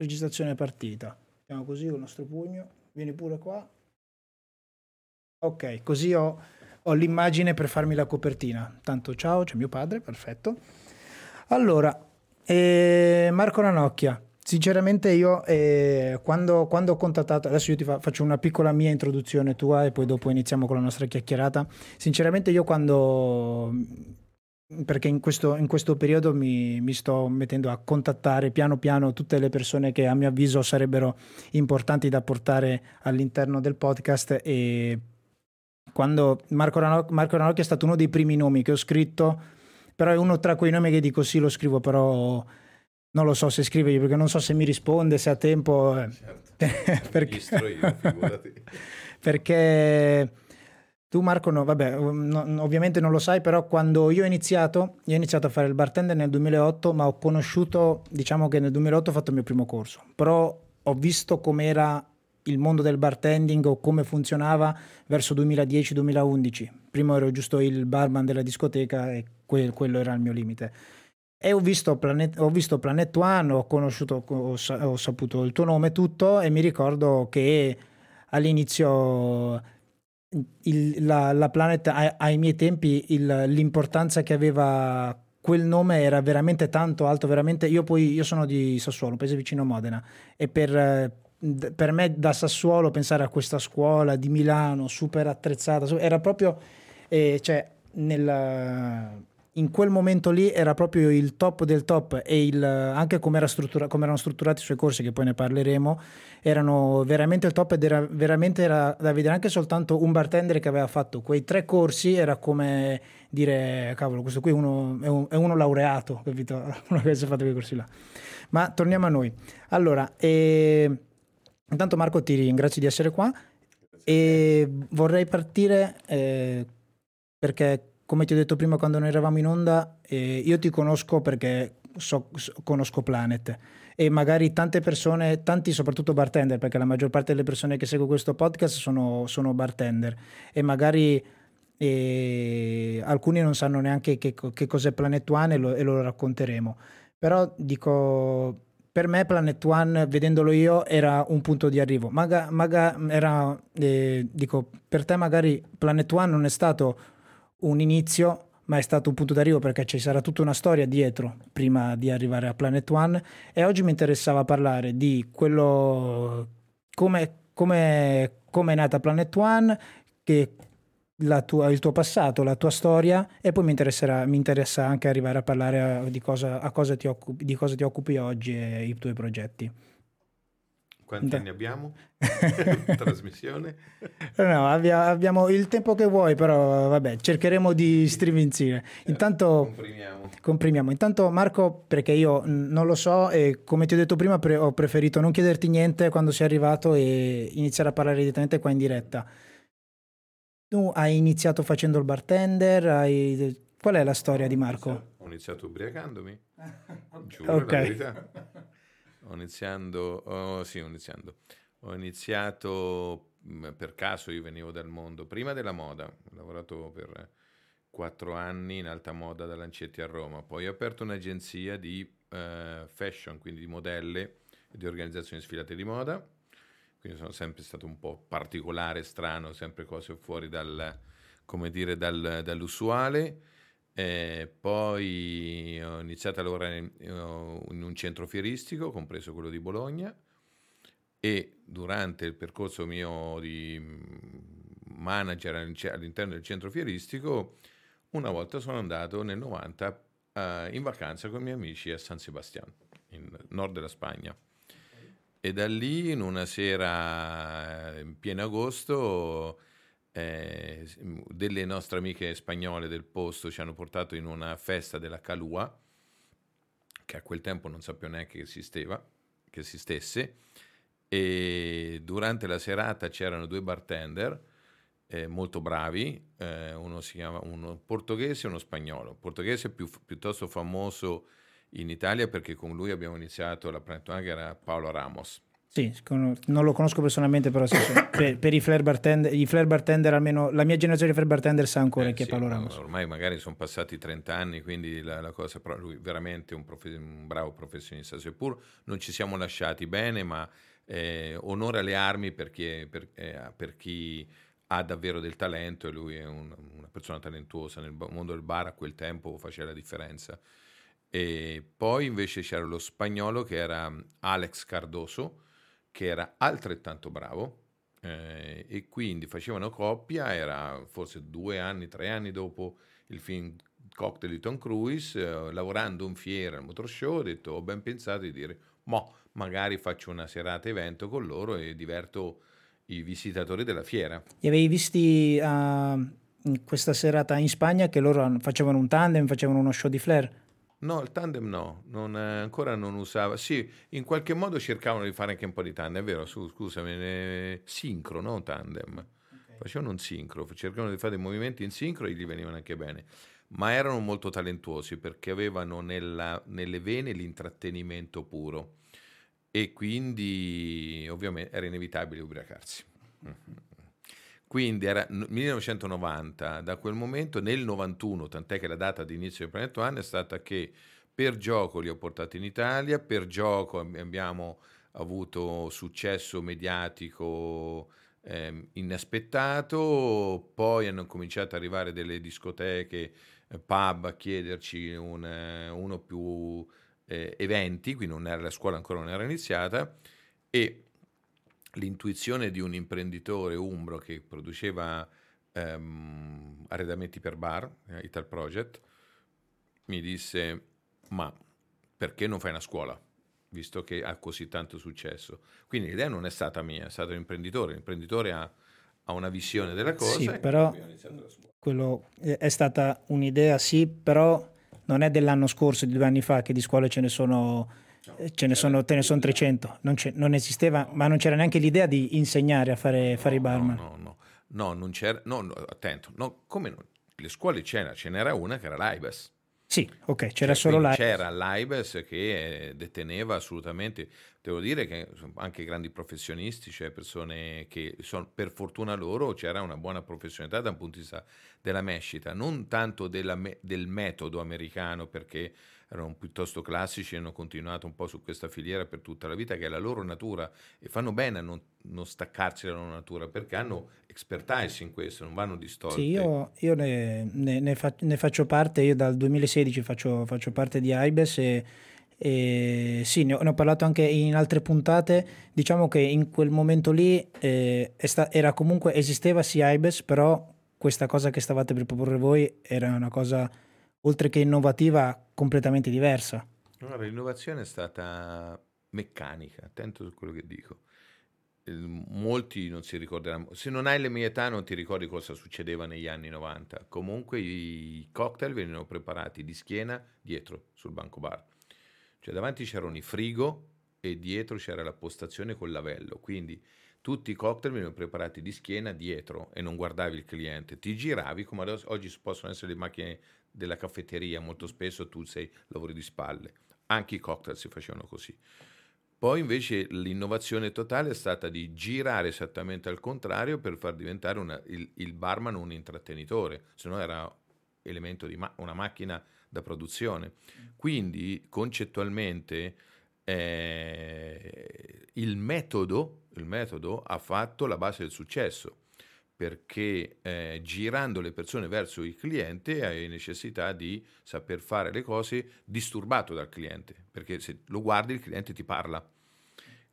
Registrazione partita. Facciamo così il nostro pugno. Vieni pure qua. Ok, così ho, ho l'immagine per farmi la copertina. Tanto ciao, c'è mio padre, perfetto. Allora, eh, Marco Ranocchia. Sinceramente io eh, quando, quando, ho contattato, adesso io ti fa, faccio una piccola mia introduzione tua e poi dopo iniziamo con la nostra chiacchierata. Sinceramente io quando perché in questo, in questo periodo mi, mi, sto mettendo a contattare piano piano tutte le persone che a mio avviso sarebbero importanti da portare all'interno del podcast e quando Marco, Ranocchi, Marco Ranocchi è stato uno dei primi nomi che ho scritto, però è uno tra quei nomi che dico sì lo scrivo, però non lo so se scrivergli perché non so se mi risponde, se ha tempo. Certo. perché... Io, perché tu Marco, no, vabbè, no, ovviamente non lo sai, però quando io ho iniziato, io ho iniziato a fare il bartender nel 2008, ma ho conosciuto, diciamo che nel 2008 ho fatto il mio primo corso, però ho visto com'era il mondo del bartending o come funzionava verso 2010-2011. Prima ero giusto il barman della discoteca e que- quello era il mio limite. E ho visto, Planet, ho visto Planet One, ho conosciuto, ho, ho saputo il tuo nome tutto e mi ricordo che all'inizio il, la, la, Planet ai, ai miei tempi il, l'importanza che aveva quel nome era veramente tanto alto, veramente. Io poi io sono di Sassuolo, un paese vicino a Modena, e per, per me da Sassuolo pensare a questa scuola di Milano super attrezzata era proprio eh, cioè, nel, in quel momento lì era proprio il top del top e il, anche come, era struttura, come erano strutturati i suoi corsi, che poi ne parleremo, erano veramente il top ed era veramente era da vedere anche soltanto un bartender che aveva fatto quei tre corsi, era come dire, cavolo, questo qui è uno, è un, è uno laureato, capito? Uno che si è fatto quei corsi là. Ma torniamo a noi. Allora, eh, intanto Marco ti ringrazio di essere qua e vorrei partire eh, perché come ti ho detto prima quando noi eravamo in onda, eh, io ti conosco perché so, so, conosco Planet e magari tante persone, tanti soprattutto bartender, perché la maggior parte delle persone che seguo questo podcast sono, sono bartender e magari eh, alcuni non sanno neanche che, che cos'è Planet One e lo, e lo racconteremo. Però dico, per me Planet One, vedendolo io, era un punto di arrivo. Maga, maga era, eh, dico, per te magari Planet One non è stato un inizio, ma è stato un punto d'arrivo perché ci sarà tutta una storia dietro prima di arrivare a Planet One e oggi mi interessava parlare di quello come, come, come è nata Planet One, che tua, il tuo passato, la tua storia e poi mi, mi interessa anche arrivare a parlare a, di, cosa, a cosa occupi, di cosa ti occupi oggi e i tuoi progetti. Quanti da. anni abbiamo? Trasmissione? No, abbia, abbiamo il tempo che vuoi, però vabbè, cercheremo di striminzire. Intanto comprimiamo. comprimiamo. Intanto Marco, perché io non lo so e come ti ho detto prima pre- ho preferito non chiederti niente quando sei arrivato e iniziare a parlare direttamente qua in diretta. Tu hai iniziato facendo il bartender, hai... qual è la storia di Marco? Ho iniziato ubriacandomi, giuro okay. la verità ho iniziando, oh, sì, ho iniziando. Ho iniziato mm, per caso, io venivo dal mondo, prima della moda, ho lavorato per quattro anni in alta moda da Lancetti a Roma, poi ho aperto un'agenzia di uh, fashion, quindi di modelle e di organizzazioni sfilate di moda, quindi sono sempre stato un po' particolare, strano, sempre cose fuori dal, come dire, dal, dall'usuale eh, poi ho iniziato a lavorare in, un centro fieristico, compreso quello di Bologna, e durante il percorso mio di mm, manager all'interno del centro fieristico, una volta sono andato nel 90 uh, in vacanza con i miei amici a San Sebastián, in nord della Spagna. E da lì, in una sera in pieno agosto, eh, delle nostre amiche spagnole del posto ci hanno portato in una festa della Calua, che a quel tempo non sapevo neanche che esisteva, che esistesse, e durante la serata c'erano due bartender eh, molto bravi, eh, uno si chiama uno portoghese e uno spagnolo. Il portoghese è più, piuttosto famoso in Italia perché con lui abbiamo iniziato la Planet One che era Paolo Ramos Sì, non lo conosco personalmente, però per, per, i flare bartender, i flare bartender, almeno la mia generazione di flare bartender sa ancora eh, che sì, Paolo Ramos. Ormai magari sono passati 30 anni, quindi la, la cosa, però lui veramente un, prof, un, bravo professionista, seppur non ci siamo lasciati bene, ma eh, onore alle armi perché, per, eh, per, chi ha davvero del talento e lui è un, una persona talentuosa nel mondo del bar a quel tempo faceva la differenza. E poi invece c'era lo spagnolo che era Alex Cardoso, che era altrettanto bravo eh, e quindi facevano coppia, era forse due anni, tre anni dopo il film Cocktail di Tom Cruise, eh, lavorando in fiera al motor show, ho detto, ho ben pensato di dire, mo, magari faccio una serata evento con loro e diverto i visitatori della fiera. Li avevi visti uh, questa serata in Spagna che loro facevano un tandem, facevano uno show di flare? No, il tandem no, non, eh, ancora non usava. Sì, in qualche modo cercavano di fare anche un po' di tandem, è vero, su, scusami, ne... sincro, no tandem. Okay. Facevano un sincro, cercavano di fare dei movimenti in sincro e gli venivano anche bene. Ma erano molto talentuosi perché avevano nella, nelle vene l'intrattenimento puro e quindi ovviamente era inevitabile ubriacarsi. Quindi era 1990, da quel momento nel 91, tant'è che la data di inizio del Planet One è stata che per gioco li ho portati in Italia, per gioco abbiamo avuto successo mediatico eh, inaspettato, poi hanno cominciato ad arrivare delle discoteche, eh, pub a chiederci un, uno più eh, eventi, quindi non era, la scuola ancora non era iniziata e l'intuizione di un imprenditore umbro che produceva ehm, arredamenti per bar, eh, Ital Project, mi disse, ma perché non fai una scuola? Visto che ha così tanto successo. Quindi l'idea non è stata mia, è stato l'imprenditore. L'imprenditore ha, ha una visione della cosa. Sì, però quello è stata un'idea, sì, però non è dell'anno scorso, di due anni fa, che di scuole ce ne sono ce ne sono, te ne sono 300, non, non, esisteva, ma non c'era neanche l'idea di insegnare a fare, fare i barman. No, no, no, no, non c'era, no, no attento, no, come no? le scuole c'era, ce n'era una che era l'AIBES. Sì, ok, c'era cioè, solo l'AIBES. C'era l'AIBES che deteneva assolutamente, devo dire che anche grandi professionisti, cioè persone che sono, per fortuna loro c'era una buona professionalità da un punto di vista della mescita, non tanto della, del metodo americano perché erano piuttosto classici e hanno continuato un po' su questa filiera per tutta la vita, che è la loro natura, e fanno bene a non, non staccarsi dalla loro natura, perché hanno expertise in questo, non vanno distolti. Sì, io, io ne, ne, ne, fa, ne, faccio parte, io dal 2016 faccio, faccio parte di AIBES e, e sì, ne ho, ne ho, parlato anche in altre puntate. Diciamo che in quel momento lì eh, sta, era comunque, esisteva sì AIBES, però questa cosa che stavate per proporre voi era una cosa oltre che innovativa, completamente diversa. Allora, l'innovazione è stata meccanica, attento su quello che dico. Molti non si ricorderanno, se non hai le mie età non ti ricordi cosa succedeva negli anni 90. Comunque i cocktail venivano preparati di schiena dietro sul banco bar. Cioè davanti c'erano i frigo e dietro c'era la postazione col lavello, quindi tutti i cocktail venivano preparati di schiena dietro e non guardavi il cliente, ti giravi come oggi possono essere le macchine della caffetteria, molto spesso tu sei lavori di spalle. Anche i cocktail si facevano così. Poi invece l'innovazione totale è stata di girare esattamente al contrario per far diventare una, il, il, barman un intrattenitore, se no era elemento di ma- una macchina da produzione. Quindi concettualmente eh, il, metodo, il metodo ha fatto la base del successo perché eh, girando le persone verso il cliente hai necessità di saper fare le cose disturbato dal cliente, perché se lo guardi il cliente ti parla.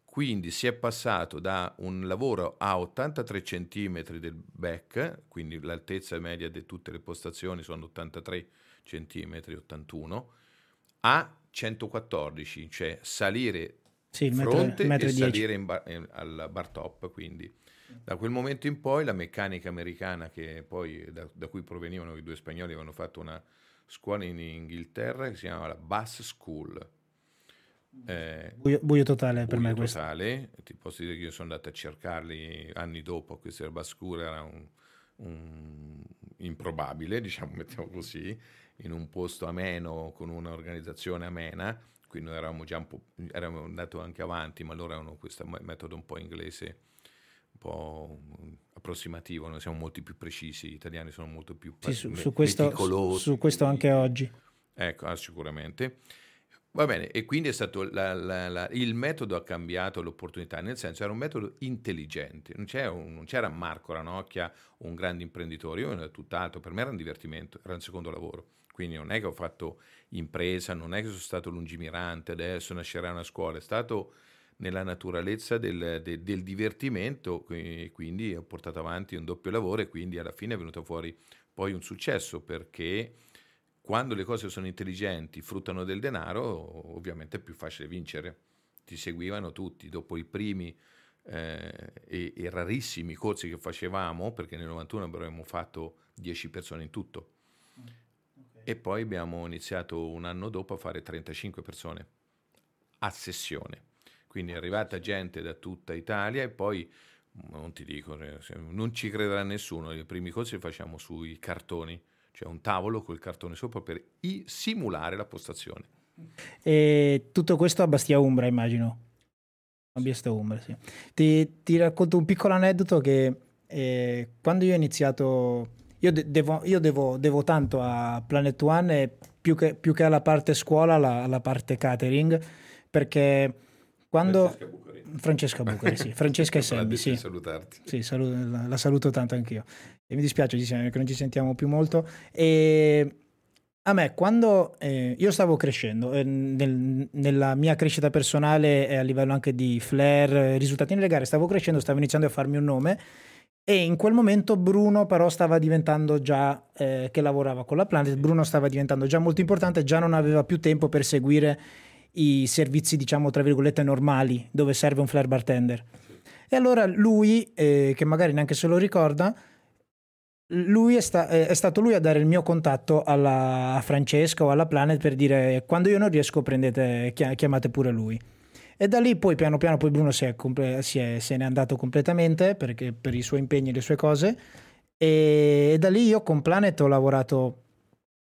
Quindi si è passato da un lavoro a 83 cm del back, quindi l'altezza media di tutte le postazioni sono 83 cm, 81, a 114, cioè salire sì, fronte metro, metro e 10. salire bar, in, al bar top, quindi da quel momento in poi la meccanica americana, che poi da, da cui provenivano i due spagnoli, avevano fatto una scuola in Inghilterra che si chiama la Bass School. Eh, buio, buio, totale buio per me totale. Questo. ti posso dire che io sono andato a cercarli anni dopo, questa Bass School era un, un improbabile, diciamo, mettiamo così, in un posto ameno con un'organizzazione amena, quindi eravamo già un po', eravamo andato anche avanti, ma loro avevano questo metodo un po' inglese, po' approssimativo, noi siamo molto più precisi, gli italiani sono molto più sì, su, su, questo, su questo anche oggi. Ecco, ah, sicuramente. Va bene, e quindi è stato la, la, la, il metodo ha cambiato l'opportunità, nel senso era un metodo intelligente, non, un, non c'era Marco Ranocchia, un grande imprenditore, io ero tutt'altro, per me era un divertimento, era un secondo lavoro, quindi non è che ho fatto impresa, non è che sono stato lungimirante, adesso nascerà una scuola, è stato nella naturalezza del, del, del divertimento, quindi ho portato avanti un doppio lavoro e quindi alla fine è venuto fuori poi un successo perché quando le cose sono intelligenti, fruttano del denaro, ovviamente è più facile vincere. Ti seguivano tutti, dopo i primi eh, e, e, rarissimi corsi che facevamo, perché nel 91 avremmo fatto 10 persone in tutto. Mm, okay. E poi abbiamo iniziato un anno dopo a fare 35 persone a sessione. Quindi è arrivata gente da tutta Italia e poi, non ti dico, eh, non ci crederà nessuno, i primi corsi li facciamo sui cartoni, cioè un tavolo col cartone sopra per simulare la postazione. E tutto questo a Bastia Umbra, immagino. A Bastia Umbra, sì. Ti, ti, racconto un piccolo aneddoto che eh, quando io ho iniziato, io, de- devo, io devo, devo, tanto a Planet One più che, più che alla parte scuola, alla, alla parte catering, perché quando... Francesca Bucari. Francesca Bucari, sì. Francesca e Sembi, sì. salutarti. Sì, saluto, la, la, saluto tanto anch'io. E mi dispiace che non ci sentiamo più molto. E a me, quando eh, io stavo crescendo, eh, nel, nella mia crescita personale e a livello anche di flair, risultati nelle gare, stavo crescendo, stavo iniziando a farmi un nome e in quel momento Bruno però stava diventando già, eh, che lavorava con la Planet, Bruno stava diventando già molto importante, già non aveva più tempo per seguire i servizi, diciamo, tra virgolette, normali, dove serve un flare bartender. E allora lui, eh, che magari neanche se lo ricorda, lui è, sta- è, stato lui a dare il mio contatto alla, a Francesca o alla Planet per dire quando io non riesco prendete, chiamate pure lui. E da lì poi piano piano poi Bruno si è, si è, se n'è andato completamente perché, per i suoi impegni e le sue cose e da lì io con Planet ho lavorato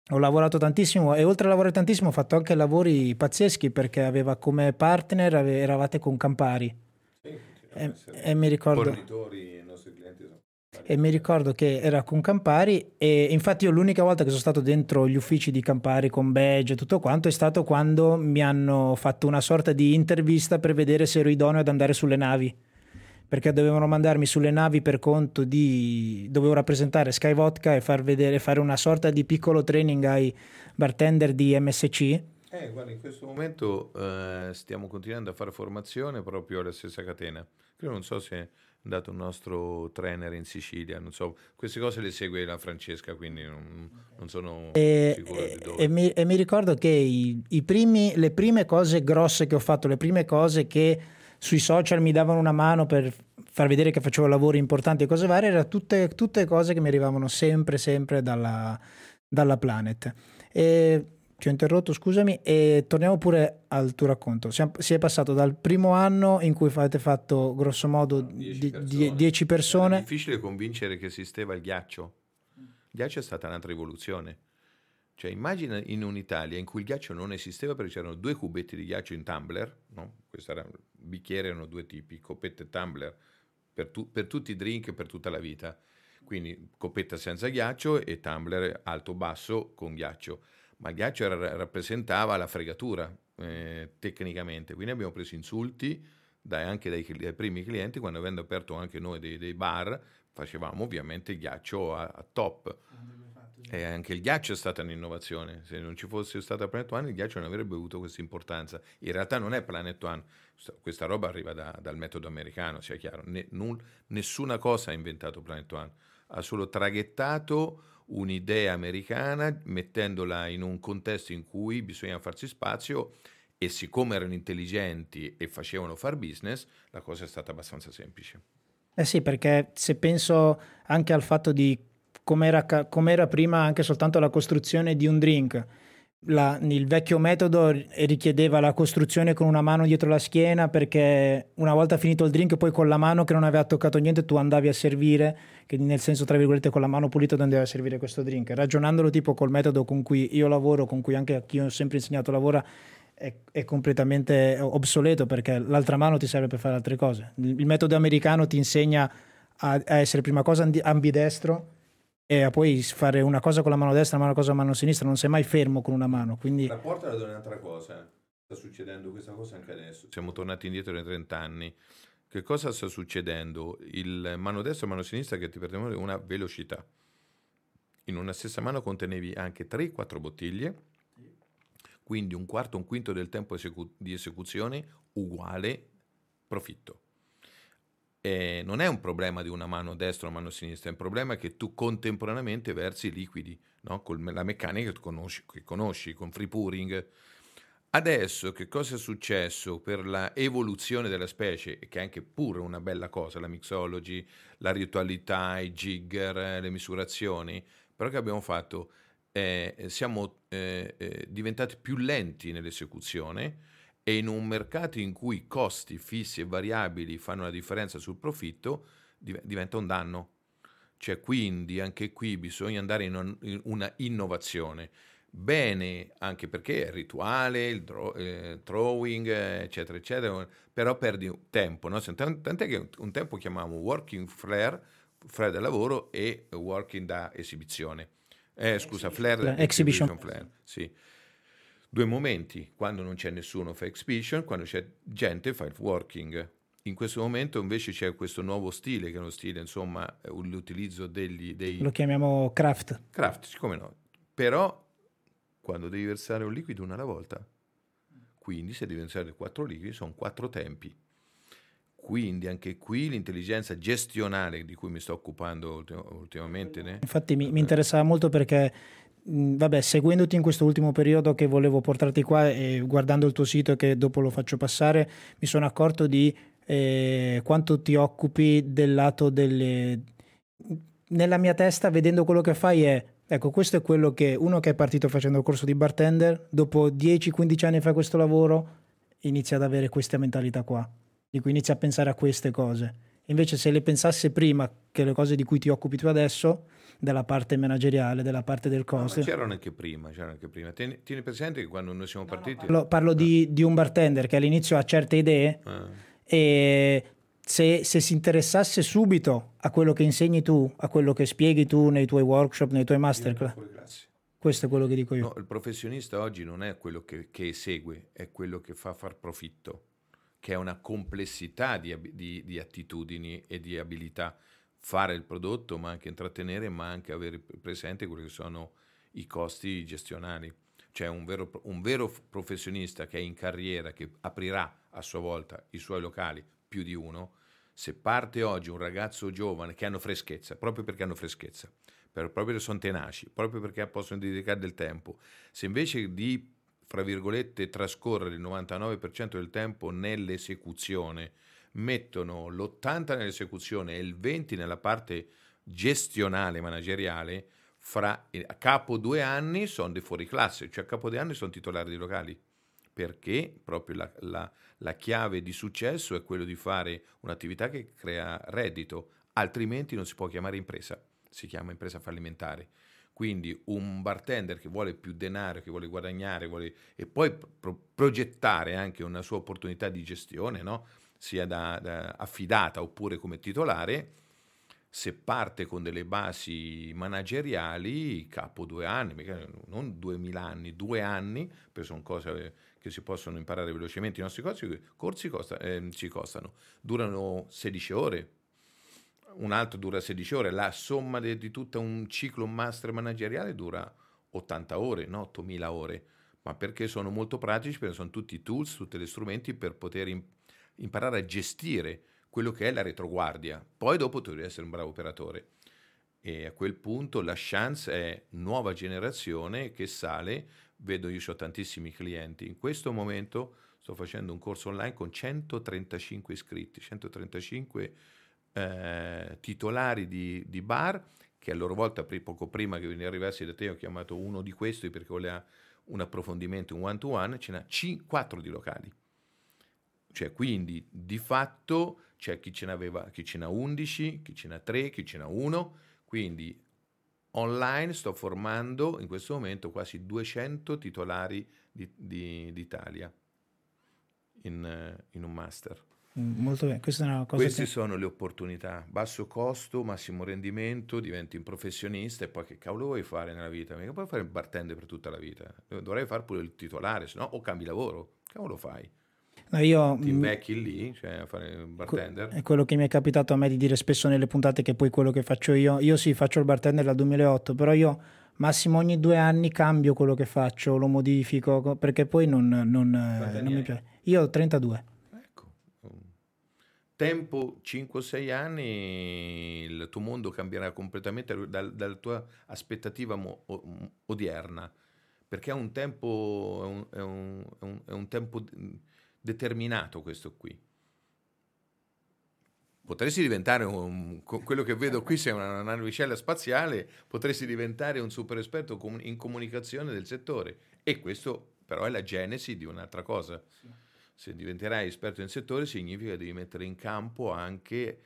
ho lavorato tantissimo e oltre a lavorare tantissimo ho fatto anche lavori pazzeschi perché aveva come partner, ave, eravate con Campari. Sì, e, e, mi ricordo... E mi ricordo che era con Campari e infatti io l'unica volta che sono stato dentro gli uffici di Campari con badge e tutto quanto è stato quando mi hanno fatto una sorta di intervista per vedere se ero idoneo ad andare sulle navi perché dovevano mandarmi sulle navi per conto di... dovevo rappresentare Sky Vodka e far vedere, fare una sorta di piccolo training ai bartender di MSC. Eh, guarda, in questo momento eh, stiamo continuando a fare formazione proprio alla stessa catena. Io non so se è andato un nostro trainer in Sicilia, non so, queste cose le segue la Francesca, quindi non, non sono e, sicuro di dove. E mi, e mi ricordo che i, i primi, le prime cose grosse che ho fatto, le prime cose che sui social mi davano una mano per far vedere che facevo lavori importanti e cose varie, erano tutte, tutte cose che mi arrivavano sempre, sempre dalla, dalla Planet. E ti ho interrotto, scusami, e torniamo pure al tuo racconto. Siamo, si è passato dal primo anno in cui avete fatto grosso modo 10 persone. Die, persone. È difficile convincere che esisteva il ghiaccio. Il ghiaccio è stata un'altra rivoluzione. Cioè, immagina in un'Italia in cui il ghiaccio non esisteva perché c'erano due cubetti di ghiaccio in tumbler, no? Questo era, bicchieri erano due tipi, coppetta e tumbler, per, tu, per tutti i drink per tutta la vita. Quindi coppetta senza ghiaccio e tumbler alto-basso con ghiaccio. Ma il ghiaccio era, rappresentava la fregatura eh, tecnicamente, quindi abbiamo preso insulti dai, anche dai, dai, primi clienti quando avendo aperto anche noi dei, dei bar facevamo ovviamente il ghiaccio a, a top e anche il ghiaccio è stata un'innovazione. Se non ci fosse stata Planet One, il ghiaccio non avrebbe avuto questa importanza. In realtà non è Planet One, questa roba arriva da, dal metodo americano, sia chiaro. Ne, non, nessuna cosa ha inventato Planet One, ha solo traghettato un'idea americana mettendola in un contesto in cui bisogna farsi spazio e siccome erano intelligenti e facevano far business, la cosa è stata abbastanza semplice. Eh sì, perché se penso anche al fatto di come era prima anche soltanto la costruzione di un drink. La, il vecchio metodo richiedeva la costruzione con una mano dietro la schiena perché una volta finito il drink poi con la mano che non aveva toccato niente tu andavi a servire, che nel senso tra virgolette con la mano pulita tu andavi a servire questo drink. Ragionandolo tipo col metodo con cui io lavoro, con cui anche chi ho sempre insegnato lavora, è, è, completamente obsoleto perché l'altra mano ti serve per fare altre cose. Il, il metodo americano ti insegna a, a, essere prima cosa ambidestro e a poi fare una cosa con la mano destra e una cosa con la mano sinistra, non sei mai fermo con una mano. Quindi... Rapporta ad un'altra cosa, sta succedendo questa cosa anche adesso. Siamo tornati indietro nei 30 anni. Che cosa sta succedendo? Il mano destra e mano sinistra che ti permettono una velocità. In una stessa mano contenevi anche 3-4 bottiglie quindi un quarto, un quinto del tempo esecu- di esecuzione uguale profitto. E non è un problema di una mano destra o una mano sinistra, è un problema che tu contemporaneamente versi liquidi, no? con la meccanica che conosci, che conosci, con free pouring. Adesso che cosa è successo per l'evoluzione della specie, che è anche pure una bella cosa, la mixology, la ritualità, i jigger, le misurazioni, però che abbiamo fatto? Eh, siamo eh, eh, diventati più lenti nell'esecuzione e in un mercato in cui costi fissi e variabili fanno la differenza sul profitto, div- diventa un danno. Cioè, quindi anche qui bisogna andare in, un, in una innovazione. Bene, anche perché è rituale, il draw, eh, throwing, eccetera, eccetera, però perdi tempo. No? Tant'è che un tempo chiamavamo working flare, flare da lavoro e working da esibizione eh, scusa, Flare, Exhibition. Exhibition Flare, sì. Due momenti, quando non c'è nessuno fa Exhibition, quando c'è gente fa il working. In questo momento invece c'è questo nuovo stile, che è uno stile, insomma, l'utilizzo degli... Dei... Lo chiamiamo craft. Craft, siccome no. Però quando devi versare un liquido una alla volta, quindi se devi versare quattro liquidi sono quattro tempi. Quindi anche qui l'intelligenza gestionale di cui mi sto occupando ultim- ultimamente. Infatti mi, mi, interessava molto perché, vabbè, seguendoti in questo ultimo periodo che volevo portarti qua e guardando il tuo sito che dopo lo faccio passare, mi sono accorto di eh, quanto ti occupi del lato delle... Nella mia testa, vedendo quello che fai, è Ecco, questo è quello che uno che è partito facendo il corso di bartender, dopo 10-15 anni fa questo lavoro, inizia ad avere questa mentalità qua di cui inizi a pensare a queste cose. Invece se le pensasse prima che le cose di cui ti occupi tu adesso, della parte manageriale, della parte del costo. No, c'erano anche prima, c'erano anche prima. Tieni, tieni, presente che quando noi siamo partiti... No, parlo, parlo di, di, un bartender che all'inizio ha certe idee ah. e se, se, si interessasse subito a quello che insegni tu, a quello che spieghi tu nei tuoi workshop, nei tuoi masterclass. Questo è quello che dico io. No, il professionista oggi non è quello che, che segue, è quello che fa far profitto che è una complessità di, di, di, attitudini e di abilità fare il prodotto, ma anche intrattenere, ma anche avere presente quelli che sono i costi gestionali. Cioè un vero, un vero professionista che è in carriera, che aprirà a sua volta i suoi locali, più di uno, se parte oggi un ragazzo giovane che hanno freschezza, proprio perché hanno freschezza, proprio perché sono tenaci, proprio perché possono dedicare del tempo, se invece di fra virgolette, trascorrere il 99% del tempo nell'esecuzione, mettono l'80% nell'esecuzione e il 20% nella parte gestionale, manageriale, fra, a capo due anni sono dei fuori classe, cioè a capo due anni sono titolari di locali, perché proprio la, la, la chiave di successo è quello di fare un'attività che crea reddito, altrimenti non si può chiamare impresa, si chiama impresa fallimentare. Quindi un bartender che vuole più denaro, che vuole guadagnare vuole, e poi pro- progettare anche una sua opportunità di gestione, no? Sia da, da affidata oppure come titolare, se parte con delle basi manageriali, capo due anni, non duemila anni, due anni, perché sono cose che si possono imparare velocemente, i nostri corsi, corsi costa, eh, ci costano, durano 16 ore, un altro dura 16 ore, la somma di, di tutto un ciclo master manageriale dura 80 ore, no? 8000 ore, ma perché sono molto pratici, perché sono tutti tools, tutti gli strumenti per poter in, imparare a gestire quello che è la retroguardia. Poi dopo tu devi essere un bravo operatore. E a quel punto la chance è nuova generazione che sale. Vedo, io ho tantissimi clienti. In questo momento sto facendo un corso online con 135 iscritti, 135 eh, titolari di, di, bar che a loro volta poco prima che arrivassi da te ho chiamato uno di questi perché voleva un approfondimento, un one to one, ce n'ha 4 di locali. Cioè, quindi di fatto c'è chi ce n'aveva, chi ce n'ha 11, chi ce n'ha 3, chi ce n'ha 1, quindi online sto formando in questo momento quasi 200 titolari di, di, d'Italia in, in un master. Mm, molto bene, questa è una cosa Queste che... sono le opportunità, basso costo, massimo rendimento, diventi un professionista e poi che cavolo vuoi fare nella vita? Mica puoi fare il bartender per tutta la vita, dovrai fare pure il titolare, se no o cambi lavoro, cavolo fai? No, io, Ti invecchi lì, cioè a fare il bartender? È quello che mi è capitato a me di dire spesso nelle puntate che poi quello che faccio io, io sì faccio il bartender dal 2008, però io massimo ogni due anni cambio quello che faccio, lo modifico perché poi non, non, non mi piace. Io ho 32 tempo 5-6 anni il tuo mondo cambierà completamente dal, dalla tua aspettativa mo, odierna, perché è un tempo, è un, è un, è un, è un tempo determinato questo qui. Potresti diventare un, quello che vedo qui, sei una navicella spaziale, potresti diventare un super esperto in comunicazione del settore. E questo però è la genesi di un'altra cosa. Se diventerai esperto in settore significa che devi mettere in campo anche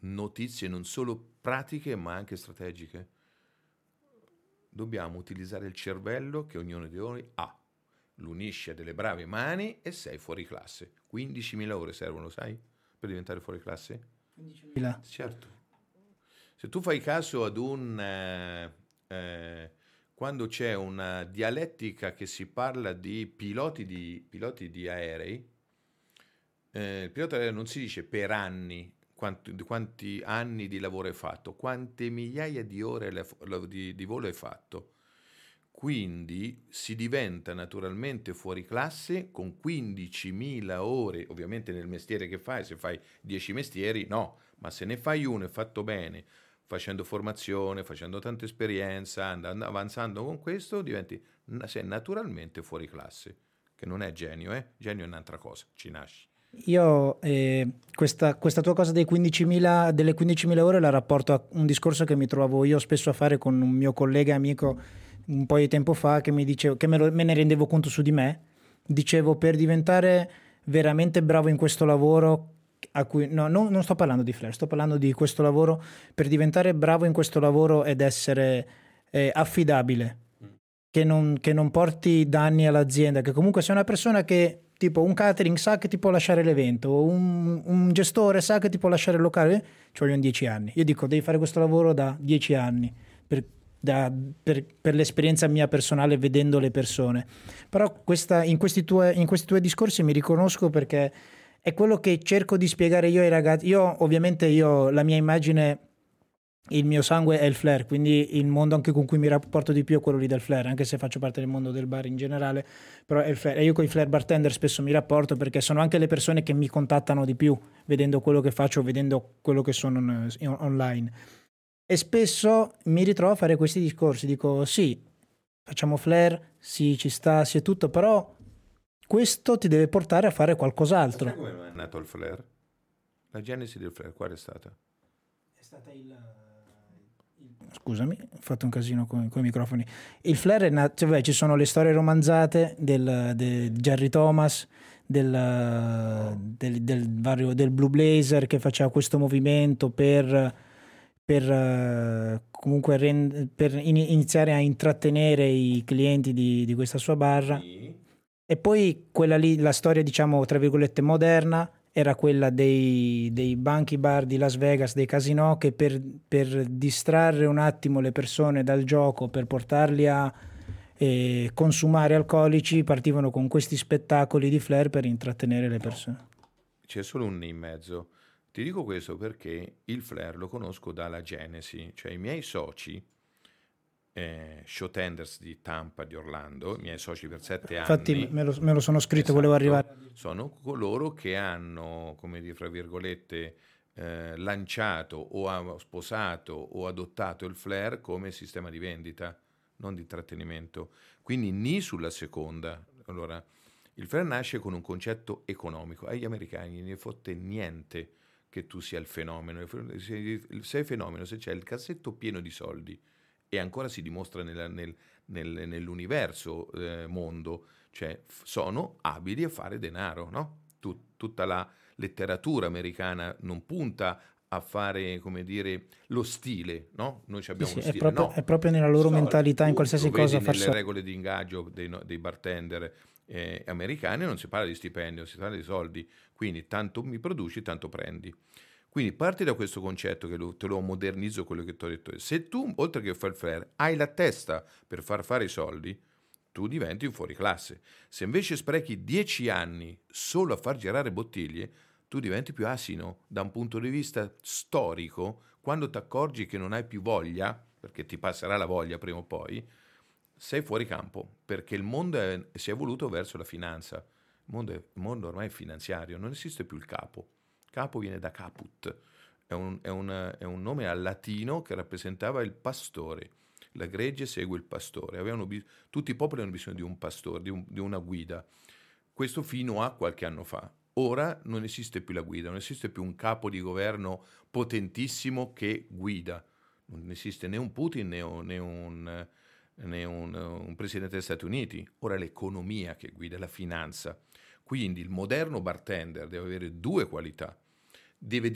notizie non solo pratiche ma anche strategiche. Dobbiamo utilizzare il cervello che ognuno di noi ha. Lo unisci a delle brave mani e sei fuori classe. 15.000 ore servono, sai, per diventare fuori classe? 15.000. Certo. Se tu fai caso ad un... Eh, eh, quando c'è una dialettica che si parla di piloti di, piloti di aerei, eh, il pilota aereo non si dice per anni quanti, quanti, anni di lavoro hai fatto, quante migliaia di ore di, di volo hai fatto. Quindi si diventa naturalmente fuori classe con 15.000 ore, ovviamente nel mestiere che fai, se fai 10 mestieri no, ma se ne fai uno e fatto bene, facendo formazione, facendo tanta esperienza, andando, avanzando con questo, diventi sei naturalmente fuori classe, che non è genio, eh? genio è un'altra cosa, ci nasci. Io eh, questa, questa, tua cosa 15.000, delle 15.000 ore la rapporto a un discorso che mi trovavo io spesso a fare con un mio collega amico un po' di tempo fa che, mi dicevo, che me, lo, me ne rendevo conto su di me. Dicevo per diventare veramente bravo in questo lavoro cui no, no, non sto parlando di Flair, sto parlando di questo lavoro per diventare bravo in questo lavoro ed essere eh, affidabile, che non, che non, porti danni all'azienda, che comunque sei una persona che tipo un catering sa che ti può lasciare l'evento, un, un gestore sa che ti può lasciare il locale, ci vogliono dieci anni. Io dico devi fare questo lavoro da dieci anni. Per, da, per, per, l'esperienza mia personale vedendo le persone. Però questa, in, questi tue, in questi tuoi discorsi mi riconosco perché è quello che cerco di spiegare io ai ragazzi. Io ovviamente io, la mia immagine, il mio sangue è il flair, quindi il mondo anche con cui mi rapporto di più è quello lì del flair, anche se faccio parte del mondo del bar in generale, però è il flair. E io con i flair bartender spesso mi rapporto perché sono anche le persone che mi contattano di più, vedendo quello che faccio, vedendo quello che sono online. E spesso mi ritrovo a fare questi discorsi, dico sì, facciamo flair, sì, ci sta, sì è tutto, però questo ti deve portare a fare qualcos'altro. Sai come è nato il flare? La genesi del flare qual è stata? È stata il... Scusami, ho fatto un casino con, con i microfoni. Il flare è nato, cioè, beh, ci sono le storie romanzate del, del Jerry Thomas, del, del, del, vario, del Blue Blazer che faceva questo movimento per, per comunque rend, per iniziare a intrattenere i clienti di, di questa sua barra. Sì e poi quella lì, la storia diciamo tra virgolette moderna, era quella dei, dei banchi bar di Las Vegas, dei casinò, che per, per, distrarre un attimo le persone dal gioco, per portarli a eh, consumare alcolici, partivano con questi spettacoli di flair per intrattenere le persone. C'è solo un in mezzo. Ti dico questo perché il flair lo conosco dalla genesi, cioè i miei soci eh, showtenders di Tampa, di Orlando, i miei soci per sette Infatti anni. Infatti me lo, me lo, sono scritto, esatto, volevo arrivare. Sono coloro che hanno, come dire, fra virgolette, eh, lanciato o ha sposato o adottato il flare come sistema di vendita, non di intrattenimento. Quindi ni sulla seconda. Allora, il flare nasce con un concetto economico. Agli americani ne fotte niente che tu sia il fenomeno. Sei fenomeno se c'è il cassetto pieno di soldi e ancora si dimostra nella, nel, nel, nell'universo eh, mondo, cioè f- sono abili a fare denaro, no? Tut- tutta la letteratura americana non punta a fare, come dire, lo stile, no? Noi abbiamo sì, sì, stile, è, proprio, no. è proprio nella loro so, mentalità, in qualsiasi cosa. Nelle so. regole di ingaggio dei, dei bartender eh, americani non si parla di stipendio, si parla di soldi, quindi tanto mi produci, tanto prendi. Quindi parti da questo concetto che lo, te lo modernizzo quello che ti ho detto. Se tu, oltre che fare il flair, hai la testa per far fare i soldi, tu diventi un fuoriclasse. Se invece sprechi dieci anni solo a far girare bottiglie, tu diventi più asino da un punto di vista storico, quando ti accorgi che non hai più voglia, perché ti passerà la voglia prima o poi, sei fuori campo, perché il mondo è, si è evoluto verso la finanza. Il mondo, è, il mondo ormai è finanziario, non esiste più il capo. Capo viene da caput, è un, è, un, un, nome al latino che rappresentava il pastore. La gregge segue il pastore. Bis- tutti i popoli hanno bisogno di un pastore, di, un, di una guida. Questo fino a qualche anno fa. Ora non esiste più la guida, non esiste più un capo di governo potentissimo che guida. Non esiste né un Putin né un, né un, né un, un presidente degli Stati Uniti. Ora è l'economia che guida, la finanza. Quindi il moderno bartender deve avere due qualità deve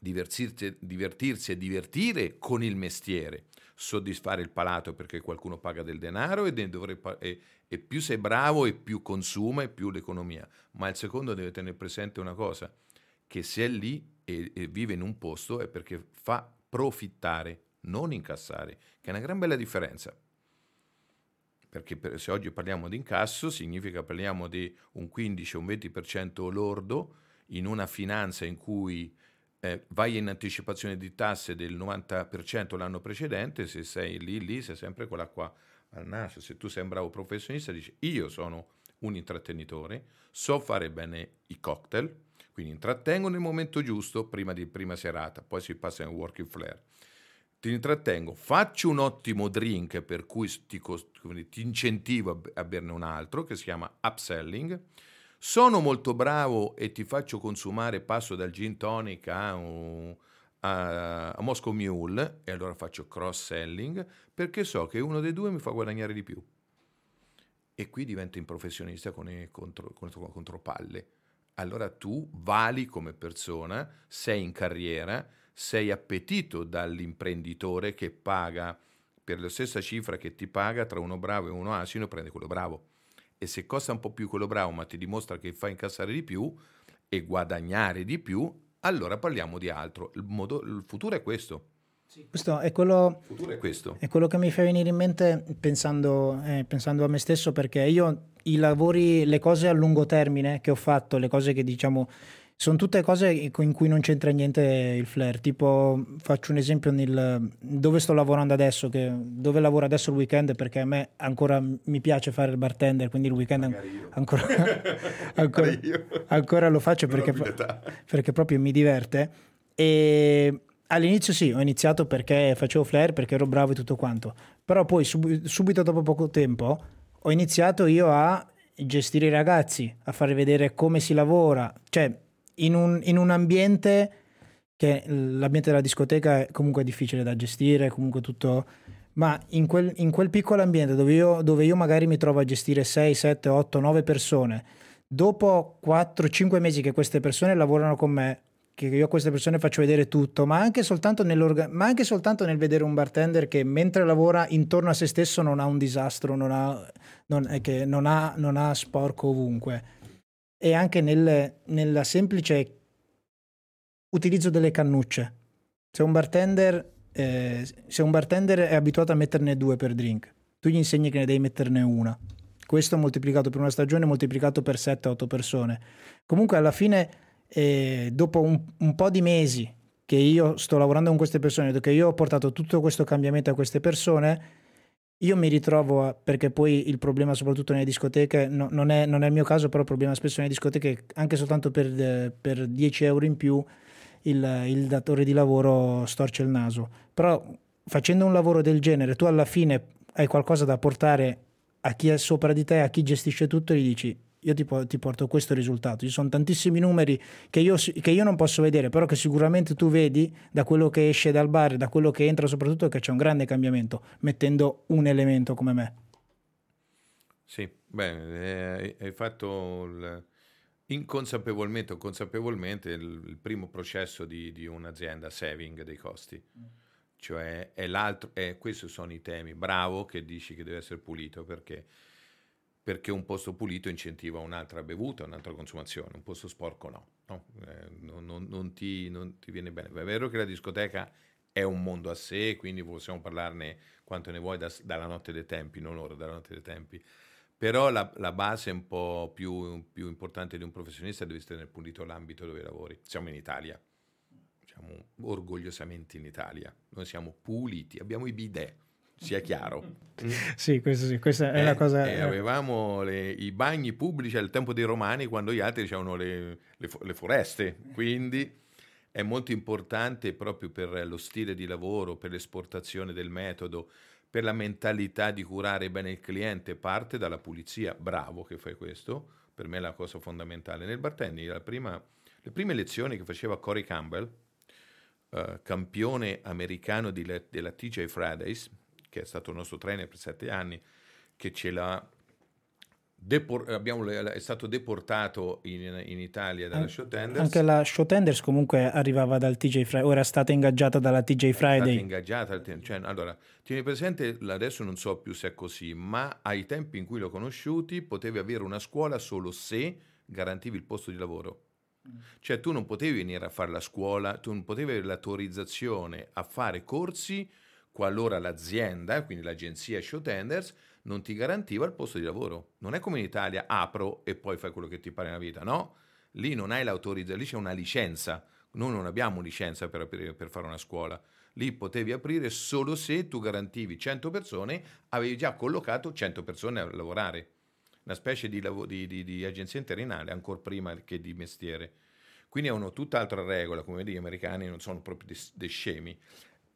divertirsi, divertirsi, e divertire con il mestiere, soddisfare il palato perché qualcuno paga del denaro e, dovrebbe, e, e più sei bravo e più consuma e più l'economia. Ma il secondo deve tenere presente una cosa, che se è lì e, e vive in un posto è perché fa profittare, non incassare, che è una gran bella differenza perché se oggi parliamo di incasso significa parliamo di un 15 o un 20% lordo in una finanza in cui eh, vai in anticipazione di tasse del 90% l'anno precedente, se sei lì, lì sei sempre quella qua al naso. Se tu sei un bravo professionista, dici io sono un intrattenitore, so fare bene i cocktail, quindi intrattengo nel momento giusto, prima di prima serata, poi si passa in working flare. Ti intrattengo, faccio un ottimo drink per cui ti, ti incentivo a berne un altro che si chiama upselling sono molto bravo e ti faccio consumare, passo dal gin tonic a, un, a, a Moscow Mule e allora faccio cross selling perché so che uno dei due mi fa guadagnare di più. E qui diventi un professionista con i contro, contro, contro palle. Allora tu vali come persona, sei in carriera, sei appetito dall'imprenditore che paga per la stessa cifra che ti paga tra uno bravo e uno asino, prende quello bravo e se costa un po' più quello bravo ma ti dimostra che fa incassare di più e guadagnare di più, allora parliamo di altro. Il, modo, il futuro è questo. Questo è quello, è questo. È quello che mi fa venire in mente pensando, eh, pensando a me stesso perché io i lavori, le cose a lungo termine che ho fatto, le cose che diciamo sono tutte cose in cui non c'entra niente il flair. Tipo, faccio un esempio nel, dove sto lavorando adesso, che, dove lavoro adesso il weekend, perché a me ancora mi piace fare il bartender, quindi il weekend ancora, ancora, ancora, lo faccio perché, perché proprio mi diverte. E all'inizio sì, ho iniziato perché facevo flair, perché ero bravo e tutto quanto. Però poi sub, subito dopo poco tempo ho iniziato io a gestire i ragazzi, a fare vedere come si lavora. Cioè, in un, in un ambiente che l'ambiente della discoteca è comunque difficile da gestire, comunque tutto... Ma in quel, in quel piccolo ambiente dove io, dove io magari mi trovo a gestire 6, 7, 8, 9 persone, dopo 4, 5 mesi che queste persone lavorano con me, che io a queste persone faccio vedere tutto, ma anche, soltanto ma anche soltanto nel vedere un bartender che mentre lavora intorno a se stesso non ha un disastro, non ha, non, che non ha, non ha sporco ovunque e anche nel, nella semplice utilizzo delle cannucce. Se un, bartender, eh, se un bartender è abituato a metterne due per drink, tu gli insegni che ne devi metterne una. Questo moltiplicato per una stagione, moltiplicato per 7-8 persone. Comunque alla fine, eh, dopo un, un po' di mesi che io sto lavorando con queste persone, che io ho portato tutto questo cambiamento a queste persone, io mi ritrovo, a, perché poi il problema soprattutto nelle discoteche, no, non, è, non, è, il mio caso, però il problema spesso nelle discoteche, anche soltanto per, per 10 euro in più, il, il, datore di lavoro storce il naso. Però facendo un lavoro del genere, tu alla fine hai qualcosa da portare a chi è sopra di te, a chi gestisce tutto, e gli dici io ti, ti, porto questo risultato. Ci sono tantissimi numeri che io, che io, non posso vedere, però che sicuramente tu vedi da quello che esce dal bar, da quello che entra, soprattutto che c'è un grande cambiamento mettendo un elemento come me. Sì, beh, hai fatto il, Inconsapevolmente o consapevolmente il, il primo processo di, di, un'azienda saving dei costi. Mm. Cioè è l'altro, è, questi sono i temi. Bravo che dici che deve essere pulito perché, perché un posto pulito incentiva un'altra bevuta, un'altra consumazione, un posto sporco no, no eh, non, non, ti, non ti viene bene. È vero che la discoteca è un mondo a sé, quindi possiamo parlarne quanto ne vuoi da, dalla notte dei tempi, non ora, dalla notte dei tempi però la, la, base un po' più, più, importante di un professionista deve essere pulito l'ambito dove lavori. Siamo in Italia, siamo orgogliosamente in Italia, noi siamo puliti, abbiamo i bidet, sia chiaro. sì, questo sì, questa è eh, la cosa... Eh, avevamo le, i bagni pubblici al tempo dei romani quando gli altri avevano le, le, le foreste, quindi è molto importante proprio per lo stile di lavoro, per l'esportazione del metodo, per la mentalità di curare bene il cliente parte dalla pulizia. Bravo che fai questo, per me è la cosa fondamentale. Nel bartending, prima, le prime lezioni che faceva Corey Campbell, uh, campione americano di, della TJ Fridays, che è stato il nostro trainer per sette anni, che ce l'ha Depor- abbiamo, è stato deportato in, in Italia dalla An- Showtenders. Anche la Showtenders comunque arrivava dal TJ Friday, ora è stata ingaggiata dalla TJ Friday. È stata ingaggiata, cioè, allora, tieni presente, adesso non so più se è così, ma ai tempi in cui l'ho conosciuti potevi avere una scuola solo se garantivi il posto di lavoro. Cioè tu non potevi venire a fare la scuola, tu non potevi avere l'autorizzazione a fare corsi qualora l'azienda, quindi l'agenzia Showtenders, non ti garantiva il posto di lavoro. Non è come in Italia, apro e poi fai quello che ti pare nella vita, no? Lì non hai l'autorizzazione, lì c'è una licenza. Noi non abbiamo licenza per, aprire, per fare una scuola. Lì potevi aprire solo se tu garantivi 100 persone, avevi già collocato 100 persone a lavorare. Una specie di, di, di, di agenzia interinale, ancora prima che di mestiere. Quindi è una tutt'altra regola, come vedi gli americani non sono proprio dei scemi.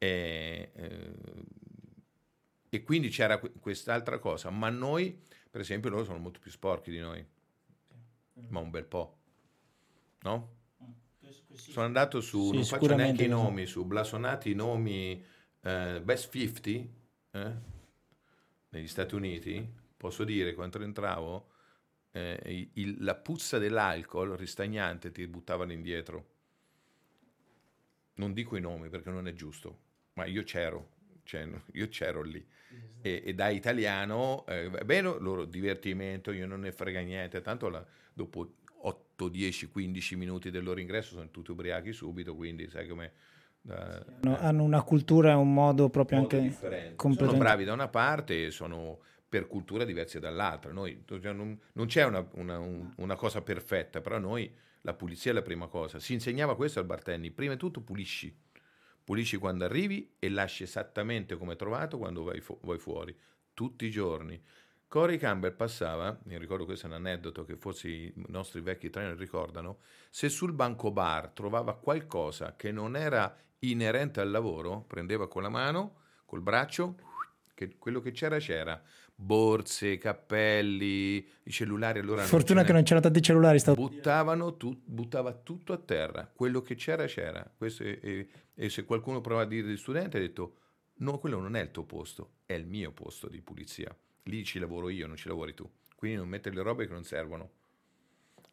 E, eh, e quindi c'era quest'altra cosa, ma noi, per esempio, loro sono molto più sporchi di noi, ma un bel po', no? Sono andato su, sì, non faccio neanche i nomi, su blasonati i nomi eh, Best 50 eh, negli Stati Uniti, posso dire, quando entravo, eh, il, la puzza dell'alcol ristagnante ti buttavano indietro. Non dico i nomi perché non è giusto, ma io c'ero, cioè, io c'ero lì e, e da italiano, eh, beh, loro divertimento, io non ne frega niente, tanto la, dopo 8, 10, 15 minuti del loro ingresso sono tutti ubriachi subito, quindi sai come... Da, no, eh. hanno una cultura e un modo proprio modo anche completamente... Sono bravi da una parte e sono per cultura diverse dall'altra. Noi, cioè, non, non, c'è una, una, un, una, cosa perfetta, però noi la pulizia è la prima cosa. Si insegnava questo al bartending, prima di tutto pulisci Pulisci quando arrivi e lasci esattamente come trovato quando vai, fu- vai fuori, tutti i giorni. Corey Campbell passava, mi ricordo questo è un aneddoto che forse i nostri vecchi trainer ricordano, se sul banco bar trovava qualcosa che non era inerente al lavoro, prendeva con la mano, col braccio, che quello che c'era c'era borse, cappelli, i cellulari. Allora Fortuna non che non c'erano tanti cellulari. Stavo... Buttavano tu, buttava tutto a terra, quello che c'era c'era. È, è, e se qualcuno prova a dire di studente ha detto no, quello non è il tuo posto, è il mio posto di pulizia. Lì ci lavoro io, non ci lavori tu. Quindi non mettere le robe che non servono.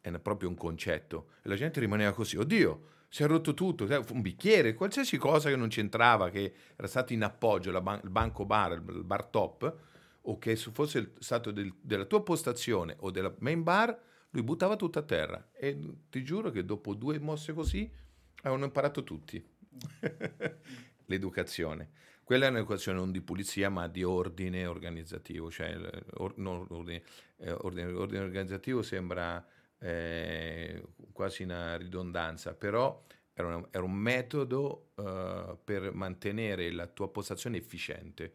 È proprio un concetto. E la gente rimaneva così, oddio, si è rotto tutto, un bicchiere, qualsiasi cosa che non c'entrava, che era stato in appoggio, ban- il banco bar, il bar top, o che fosse stato del, della tua postazione o della main bar, lui buttava tutto a terra. E ti giuro che dopo due mosse così avevano imparato tutti l'educazione. Quella è un'educazione non di pulizia, ma di ordine organizzativo. Cioè, or, ordine, eh, ordine, ordine, organizzativo sembra eh, quasi una ridondanza, però era, una, era un metodo uh, per mantenere la tua postazione efficiente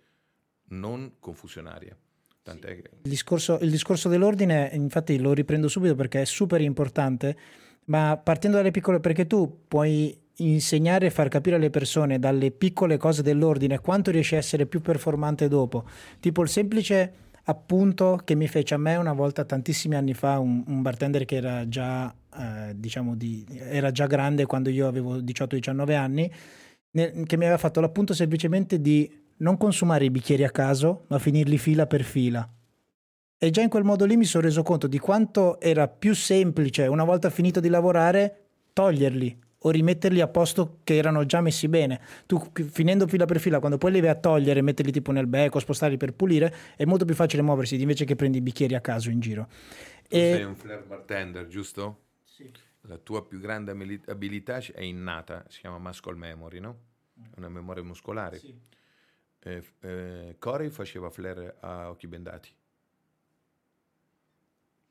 non confusionaria. Sì. Che... Il, discorso, il discorso dell'ordine, infatti lo riprendo subito perché è super importante, ma partendo dalle piccole, perché tu puoi insegnare e far capire alle persone dalle piccole cose dell'ordine quanto riesci a essere più performante dopo. Tipo il semplice appunto che mi fece a me una volta tantissimi anni fa un, un bartender che era già, eh, diciamo di, era già grande quando io avevo 18-19 anni, nel, che mi aveva fatto l'appunto semplicemente di non consumare i bicchieri a caso, ma finirli fila per fila. E già in quel modo lì mi sono reso conto di quanto era più semplice, una volta finito di lavorare, toglierli o rimetterli a posto che erano già messi bene. Tu finendo fila per fila, quando poi li vai a togliere, metterli tipo nel becco, spostarli per pulire, è molto più facile muoversi invece che prendi i bicchieri a caso in giro. Tu e... sei un flare bartender, giusto? Sì. La tua più grande abilità è innata, si chiama muscle memory, no? Una memoria muscolare. Sì. Eh, eh, Corey faceva flare a occhi bendati.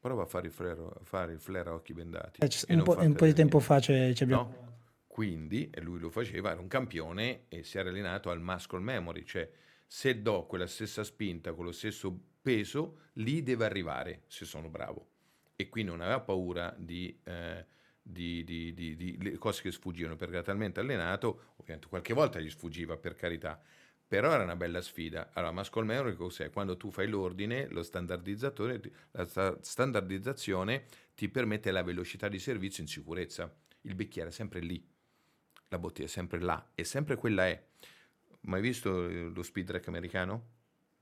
Prova a fare il flare, fare il flare a occhi bendati. Eh, un, po', un po', di tempo fa c'è, c'è no? Quindi, e lui lo faceva, era un campione e si era allenato al muscle memory, cioè se do quella stessa spinta con lo stesso peso, lì deve arrivare se sono bravo. E quindi non aveva paura di, eh, di, di, di cose che sfuggivano perché era talmente allenato, ovviamente qualche volta gli sfuggiva per carità, però era una bella sfida. Allora, Muscle Memory cos'è? Quando tu fai l'ordine, lo standardizzatore, la standardizzazione ti permette la velocità di servizio in sicurezza. Il bicchiere è sempre lì, la bottiglia è sempre là, e sempre quella è. Mai visto eh, lo speed rack americano?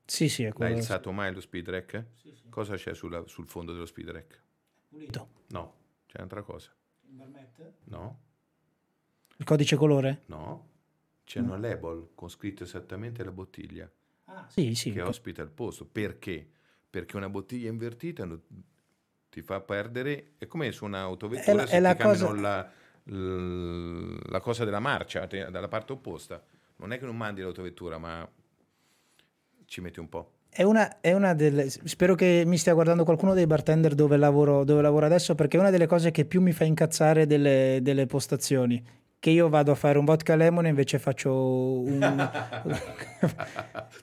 Sì, sì, è quello. L'hai alzato mai lo speed rack? Sì, sì. Cosa c'è sulla, sul fondo dello speed rack? Pulito. No, c'è un'altra cosa. Il barmette? No. Il codice colore? No. C'è mm. una label con scritto esattamente la bottiglia ah, sì, sì. che ospita il posto. Perché? Perché una bottiglia invertita ti fa perdere, è come su un'autovettura è la, se è ti cosa... la, la cosa della marcia dalla parte opposta. Non è che non mandi l'autovettura, ma ci metti un po'. È una, è una, delle. Spero che mi stia guardando qualcuno dei bartender dove lavoro, dove lavoro adesso, perché è una delle cose che più mi fa incazzare delle, delle postazioni che io vado a fare un vodka lemon e invece faccio un...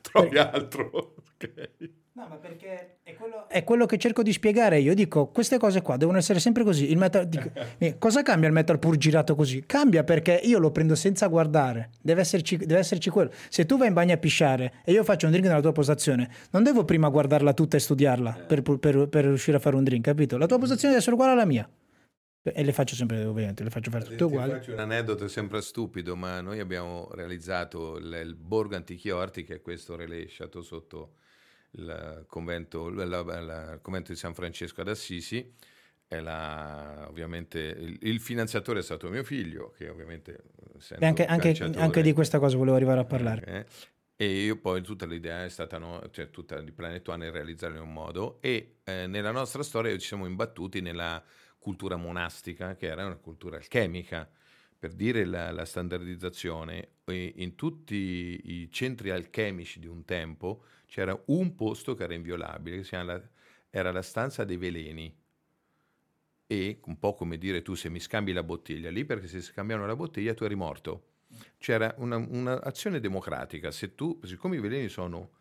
Trovi altro. ok. No, ma perché è quello... è quello, che cerco di spiegare. Io dico, queste cose qua devono essere sempre così. Il metal, dico, cosa cambia il metal pur girato così? Cambia perché io lo prendo senza guardare. Deve esserci, deve esserci quello. Se tu vai in bagno a pisciare e io faccio un drink nella tua postazione, non devo prima guardarla tutta e studiarla per, per, per riuscire a fare un drink, capito? La tua postazione deve essere uguale alla mia. E le faccio sempre, ovviamente, le faccio fare tutte uguali. Faccio un aneddoto sempre stupido, ma noi abbiamo realizzato il, il Borgo Antichi Orti, che è questo relè sciato sotto il convento, la, la, il convento di San Francesco ad Assisi. La, ovviamente il, il, finanziatore è stato mio figlio, che ovviamente... Anche, anche, anche, di questa cosa volevo arrivare a parlare. Eh, e io poi tutta l'idea è stata, no, cioè tutta di Planet One è realizzarla in un modo e eh, nella nostra storia ci siamo imbattuti nella cultura monastica, che era una cultura alchemica. Per dire la, la standardizzazione, in tutti i centri alchemici di un tempo c'era un posto che era inviolabile, che la, era la stanza dei veleni. E un po' come dire tu se mi scambi la bottiglia lì, perché se scambiano la bottiglia tu eri morto. C'era un'azione una democratica, se tu, siccome i veleni sono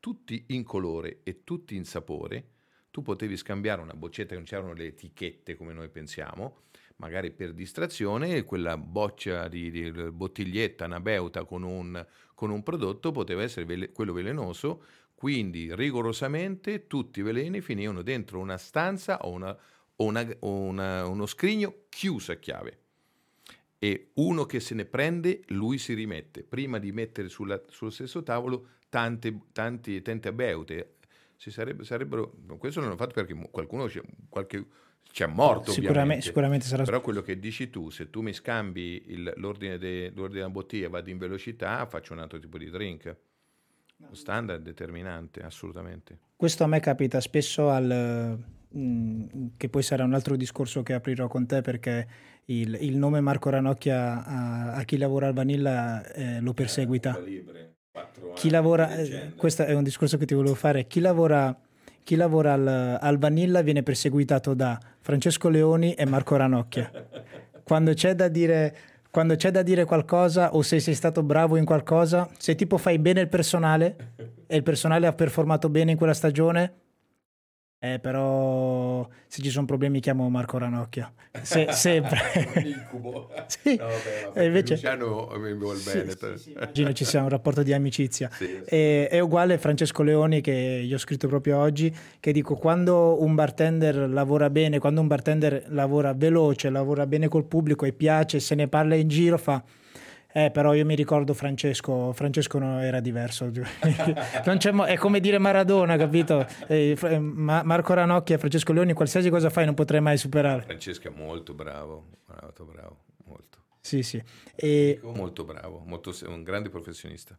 tutti in colore e tutti in sapore, tu potevi scambiare una boccetta che non c'erano le etichette come noi pensiamo, magari per distrazione, quella boccia di, di bottiglietta, una beuta con un, con un prodotto poteva essere vele, quello velenoso, quindi rigorosamente tutti i veleni finivano dentro una stanza o, una, o una, una, uno scrigno chiuso a chiave. E uno che se ne prende, lui si rimette. Prima di mettere sulla, sullo stesso tavolo tante, tante beute, ci sarebbe, sarebbero, questo non l'ho fatto perché qualcuno c'è, qualche, c'è morto sicuramente, sicuramente sarà però quello che dici tu se tu mi scambi il, l'ordine, de, l'ordine della bottiglia e vado in velocità faccio un altro tipo di drink. Lo standard è determinante assolutamente. Questo a me capita spesso al mh, mm, che poi sarà un altro discorso che aprirò con te perché il, il nome Marco Ranocchia a, a, chi lavora al Vanilla eh, lo perseguita. Eh, chi lavora, eh, questo è un discorso che ti volevo fare, chi lavora, chi lavora al, al, Vanilla viene perseguitato da Francesco Leoni e Marco Ranocchia. quando, c'è da dire, quando c'è da dire qualcosa o se sei stato bravo in qualcosa, se tipo fai bene il personale e il personale ha performato bene in quella stagione, eh, però se ci sono problemi chiamo Marco Ranocchia. Se, sempre. incubo. sì. No, vabbè, invece... Luciano mi vuole bene. Sì, sì, immagino ci sia un rapporto di amicizia. E, è uguale Francesco Leoni che io ho scritto proprio oggi, che dico quando un bartender lavora bene, quando un bartender lavora veloce, lavora bene col pubblico e piace, se ne parla in giro, fa Eh, però io mi ricordo Francesco, Francesco no, era diverso. mo- è come dire Maradona, capito? Eh, Ma- Marco Ranocchia e Francesco Leoni, qualsiasi cosa fai non potrei mai superare. Francesco è molto bravo, molto bravo, molto. Sì, sì. E... Molto bravo, molto, un grande professionista.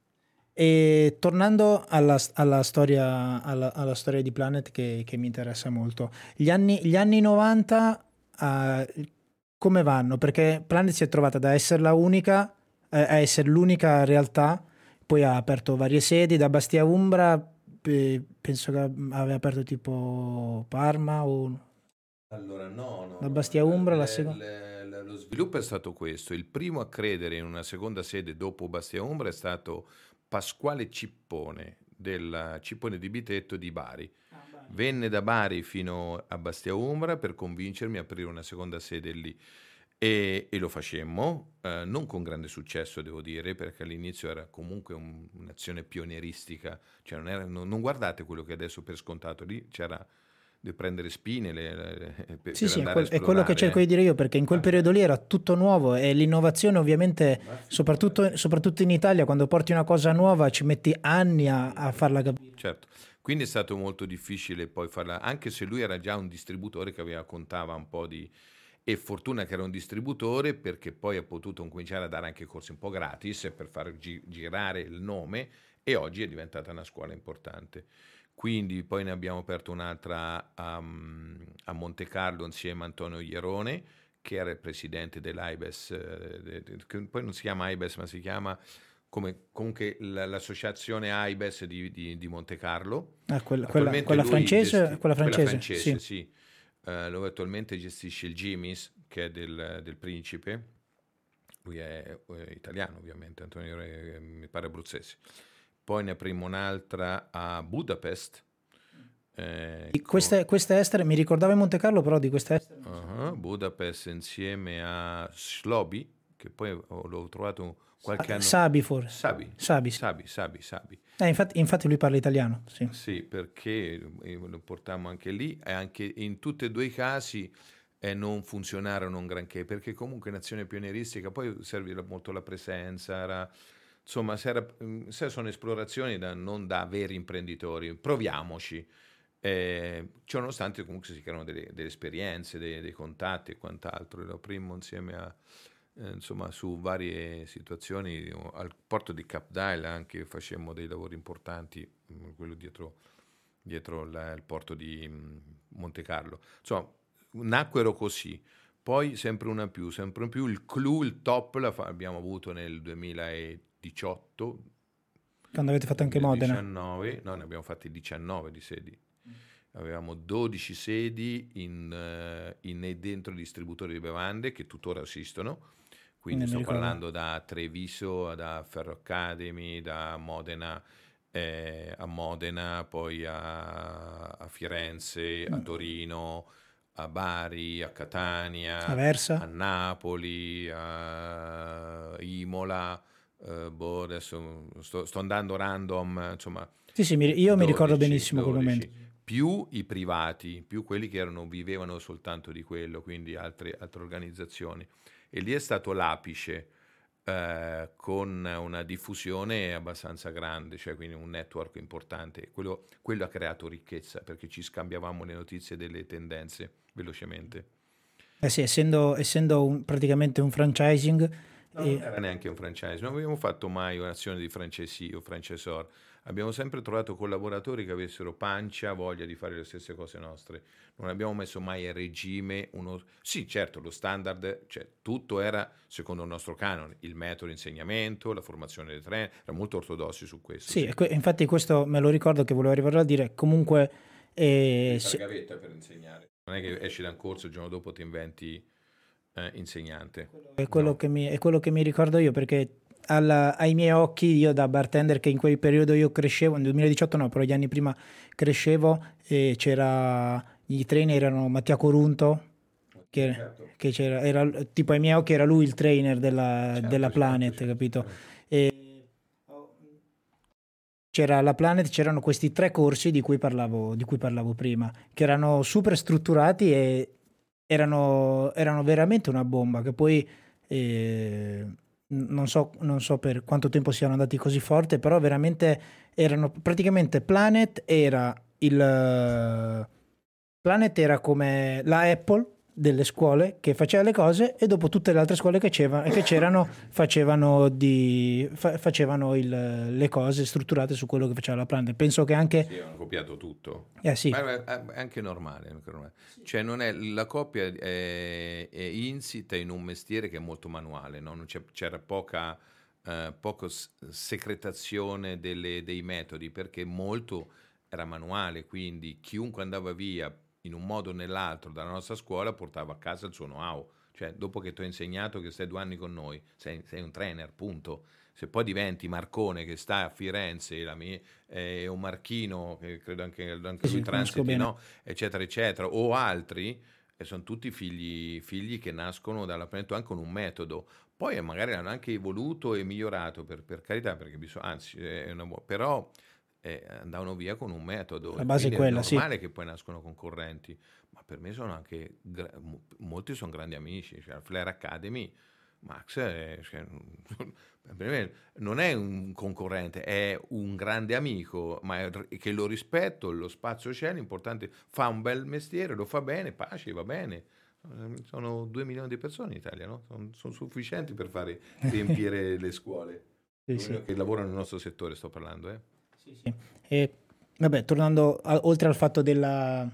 E tornando alla, alla, storia, alla, alla, storia, di Planet che, che, mi interessa molto, gli anni, gli anni 90 uh, eh, come vanno? Perché Planet si è trovata da essere la unica eh, a essere l'unica realtà, poi ha aperto varie sedi, da Bastia Umbra penso che aveva aperto tipo Parma o... Allora no, no da Bastia Umbra le, la seconda... lo sviluppo è stato questo, il primo a credere in una seconda sede dopo Bastia Umbra è stato Pasquale Cippone, del Cippone di Bitetto di Bari. Ah, Venne da Bari fino a Bastia Umbra per convincermi a aprire una seconda sede lì. E, e lo facemmo, eh, non con grande successo devo dire, perché all'inizio era comunque un, un'azione pionieristica, cioè non, era, non, non, guardate quello che adesso per scontato, lì c'era di prendere spine le, le, per, sì, per sì, è, quel, è, quello che cerco di dire io, perché in quel periodo lì era tutto nuovo e l'innovazione ovviamente, soprattutto, soprattutto in Italia, quando porti una cosa nuova ci metti anni a, a farla capire. Certo. Quindi è stato molto difficile poi farla, anche se lui era già un distributore che aveva, contava un po' di, e fortuna che era un distributore perché poi ha potuto cominciare a dare anche corsi un po' gratis per far gi- girare il nome e oggi è diventata una scuola importante. Quindi poi ne abbiamo aperto un'altra um, a Monte Carlo insieme a Antonio Ierone che era il presidente dell'AIBES, eh, che poi non si chiama AIBES ma si chiama come comunque l'associazione AIBES di, di, di Monte Carlo. Ah, quella, quella, quella, francese, gesti- quella, francese, quella francese, sì. sì Uh, lui attualmente gestisce il Jimmy's, che è del, del Principe. Lui è, è, italiano, ovviamente, Antonio Re, mi pare abruzzese. Poi ne apriamo un'altra a Budapest. Eh, queste, queste, estere, mi ricordavo in Monte Carlo, però di queste estere. Uh-huh, Budapest insieme a Slobi, che poi l'ho trovato qualche anno. Sabi forse. Sabi. Sabi, Sabi, Sabi. Sabi. Eh, infatti, infatti, lui parla italiano. Sì, sì perché eh, lo portiamo anche lì e anche in tutti e due i casi eh, non funzionarono un granché perché comunque in azione pionieristica poi serve molto la presenza, era, insomma se, era, mm, se sono esplorazioni da, non da veri imprenditori, proviamoci. Eh, ciononostante comunque si creano delle, delle esperienze, dei, dei, contatti e quant'altro. Lo primo insieme a, eh, insomma, su varie situazioni. Al porto di Cap anche facemmo dei lavori importanti, mm, quello dietro, dietro la, il porto di mm, Monte Carlo. Insomma, nacquero così. Poi sempre una più, sempre più. Il clou, il top l'abbiamo avuto nel 2018. Quando avete fatto anche Modena? 19, no, ne abbiamo fatti 19 di sedi. Avevamo 12 sedi in, uh, in, dentro i distributori di bevande che tuttora assistono quindi sto parlando da Treviso, da Ferro Academy, da Modena eh, a Modena, poi a, a Firenze, a mm. Torino, a Bari, a Catania, a, Versa. a Napoli, a Imola. Uh, boh, adesso sto, sto, andando random, insomma. Sì, sì, io 12, mi ricordo benissimo 12, quel momento. Più i privati, più quelli che erano, vivevano soltanto di quello, quindi altre, altre organizzazioni e lì è stato l'apice eh, con una diffusione abbastanza grande, cioè quindi un network importante. Quello, quello ha creato ricchezza perché ci scambiavamo le notizie delle tendenze velocemente. Eh sì, essendo, essendo un, praticamente un franchising. No, e... Non era neanche un franchise, non abbiamo fatto mai un'azione di franchisee o franchisor abbiamo sempre trovato collaboratori che avessero pancia, voglia di fare le stesse cose nostre. Non abbiamo messo mai a regime uno... Sì, certo, lo standard, cioè tutto era secondo il nostro canone, il metodo di insegnamento, la formazione dei trainer, era molto ortodossi su questo. Sì, sì. infatti questo me lo ricordo che volevo arrivare a dire, comunque... Eh, se... gavetta per insegnare. Non è che esci da un corso e il giorno dopo ti inventi eh, insegnante. È quello, no. mi, è quello che mi ricordo io perché alla, ai miei occhi, io da bartender che in quel periodo io crescevo, nel 2018 no, però gli anni prima crescevo, e c'era, i trainer erano Mattia Corunto, che, certo. che c'era, era, tipo ai miei occhi era lui il trainer della, certo, della certo, Planet, certo, capito? E c'era la Planet, c'erano questi tre corsi di cui, parlavo, di cui parlavo prima, che erano super strutturati e erano, erano veramente una bomba, che poi... Eh, non so, non so per quanto tempo siano andati così forte, però veramente erano praticamente Planet era il Planet era come la Apple delle scuole che faceva le cose e dopo tutte le altre scuole che, c'erano, che c'erano facevano, di, fa, facevano il, le cose strutturate su quello che faceva la Planet. Penso che anche... Sì, hanno copiato tutto. Eh, sì. Ma è anche normale. Anche normale. Cioè non è, la copia è, è, insita in un mestiere che è molto manuale, no? c'era poca, eh, poca secretazione delle, dei metodi perché molto era manuale, quindi chiunque andava via in un modo o nell'altro dalla nostra scuola portava a casa il suo know-how. Cioè, dopo che ti ho insegnato che stai due anni con noi, sei, sei, un trainer, punto. Se poi diventi Marcone che sta a Firenze, la mia, eh, o Marchino, che credo anche, anche lui transiti, no? eccetera, eccetera, o altri, e sono tutti figli, figli che nascono dalla pianeta anche con un metodo. Poi magari hanno anche evoluto e migliorato, per, per carità, perché bisogna, anzi, è una buona, però eh, andavano via con un metodo. La base è quella, è normale sì. che poi nascono concorrenti, ma per me sono anche, gra- molti sono grandi amici, cioè Flair Academy, Max è, cioè, per me non è un concorrente, è un grande amico, ma è, che lo rispetto, lo spazio c'è, l'importante fa un bel mestiere, lo fa bene, pace, va bene. Sono due milioni di persone in Italia, no? sono, sono sufficienti per fare riempire le scuole. Sì, sì. Che lavorano nel nostro settore, sto parlando. Eh. Sì, sì. E vabbè, tornando a, oltre al fatto della,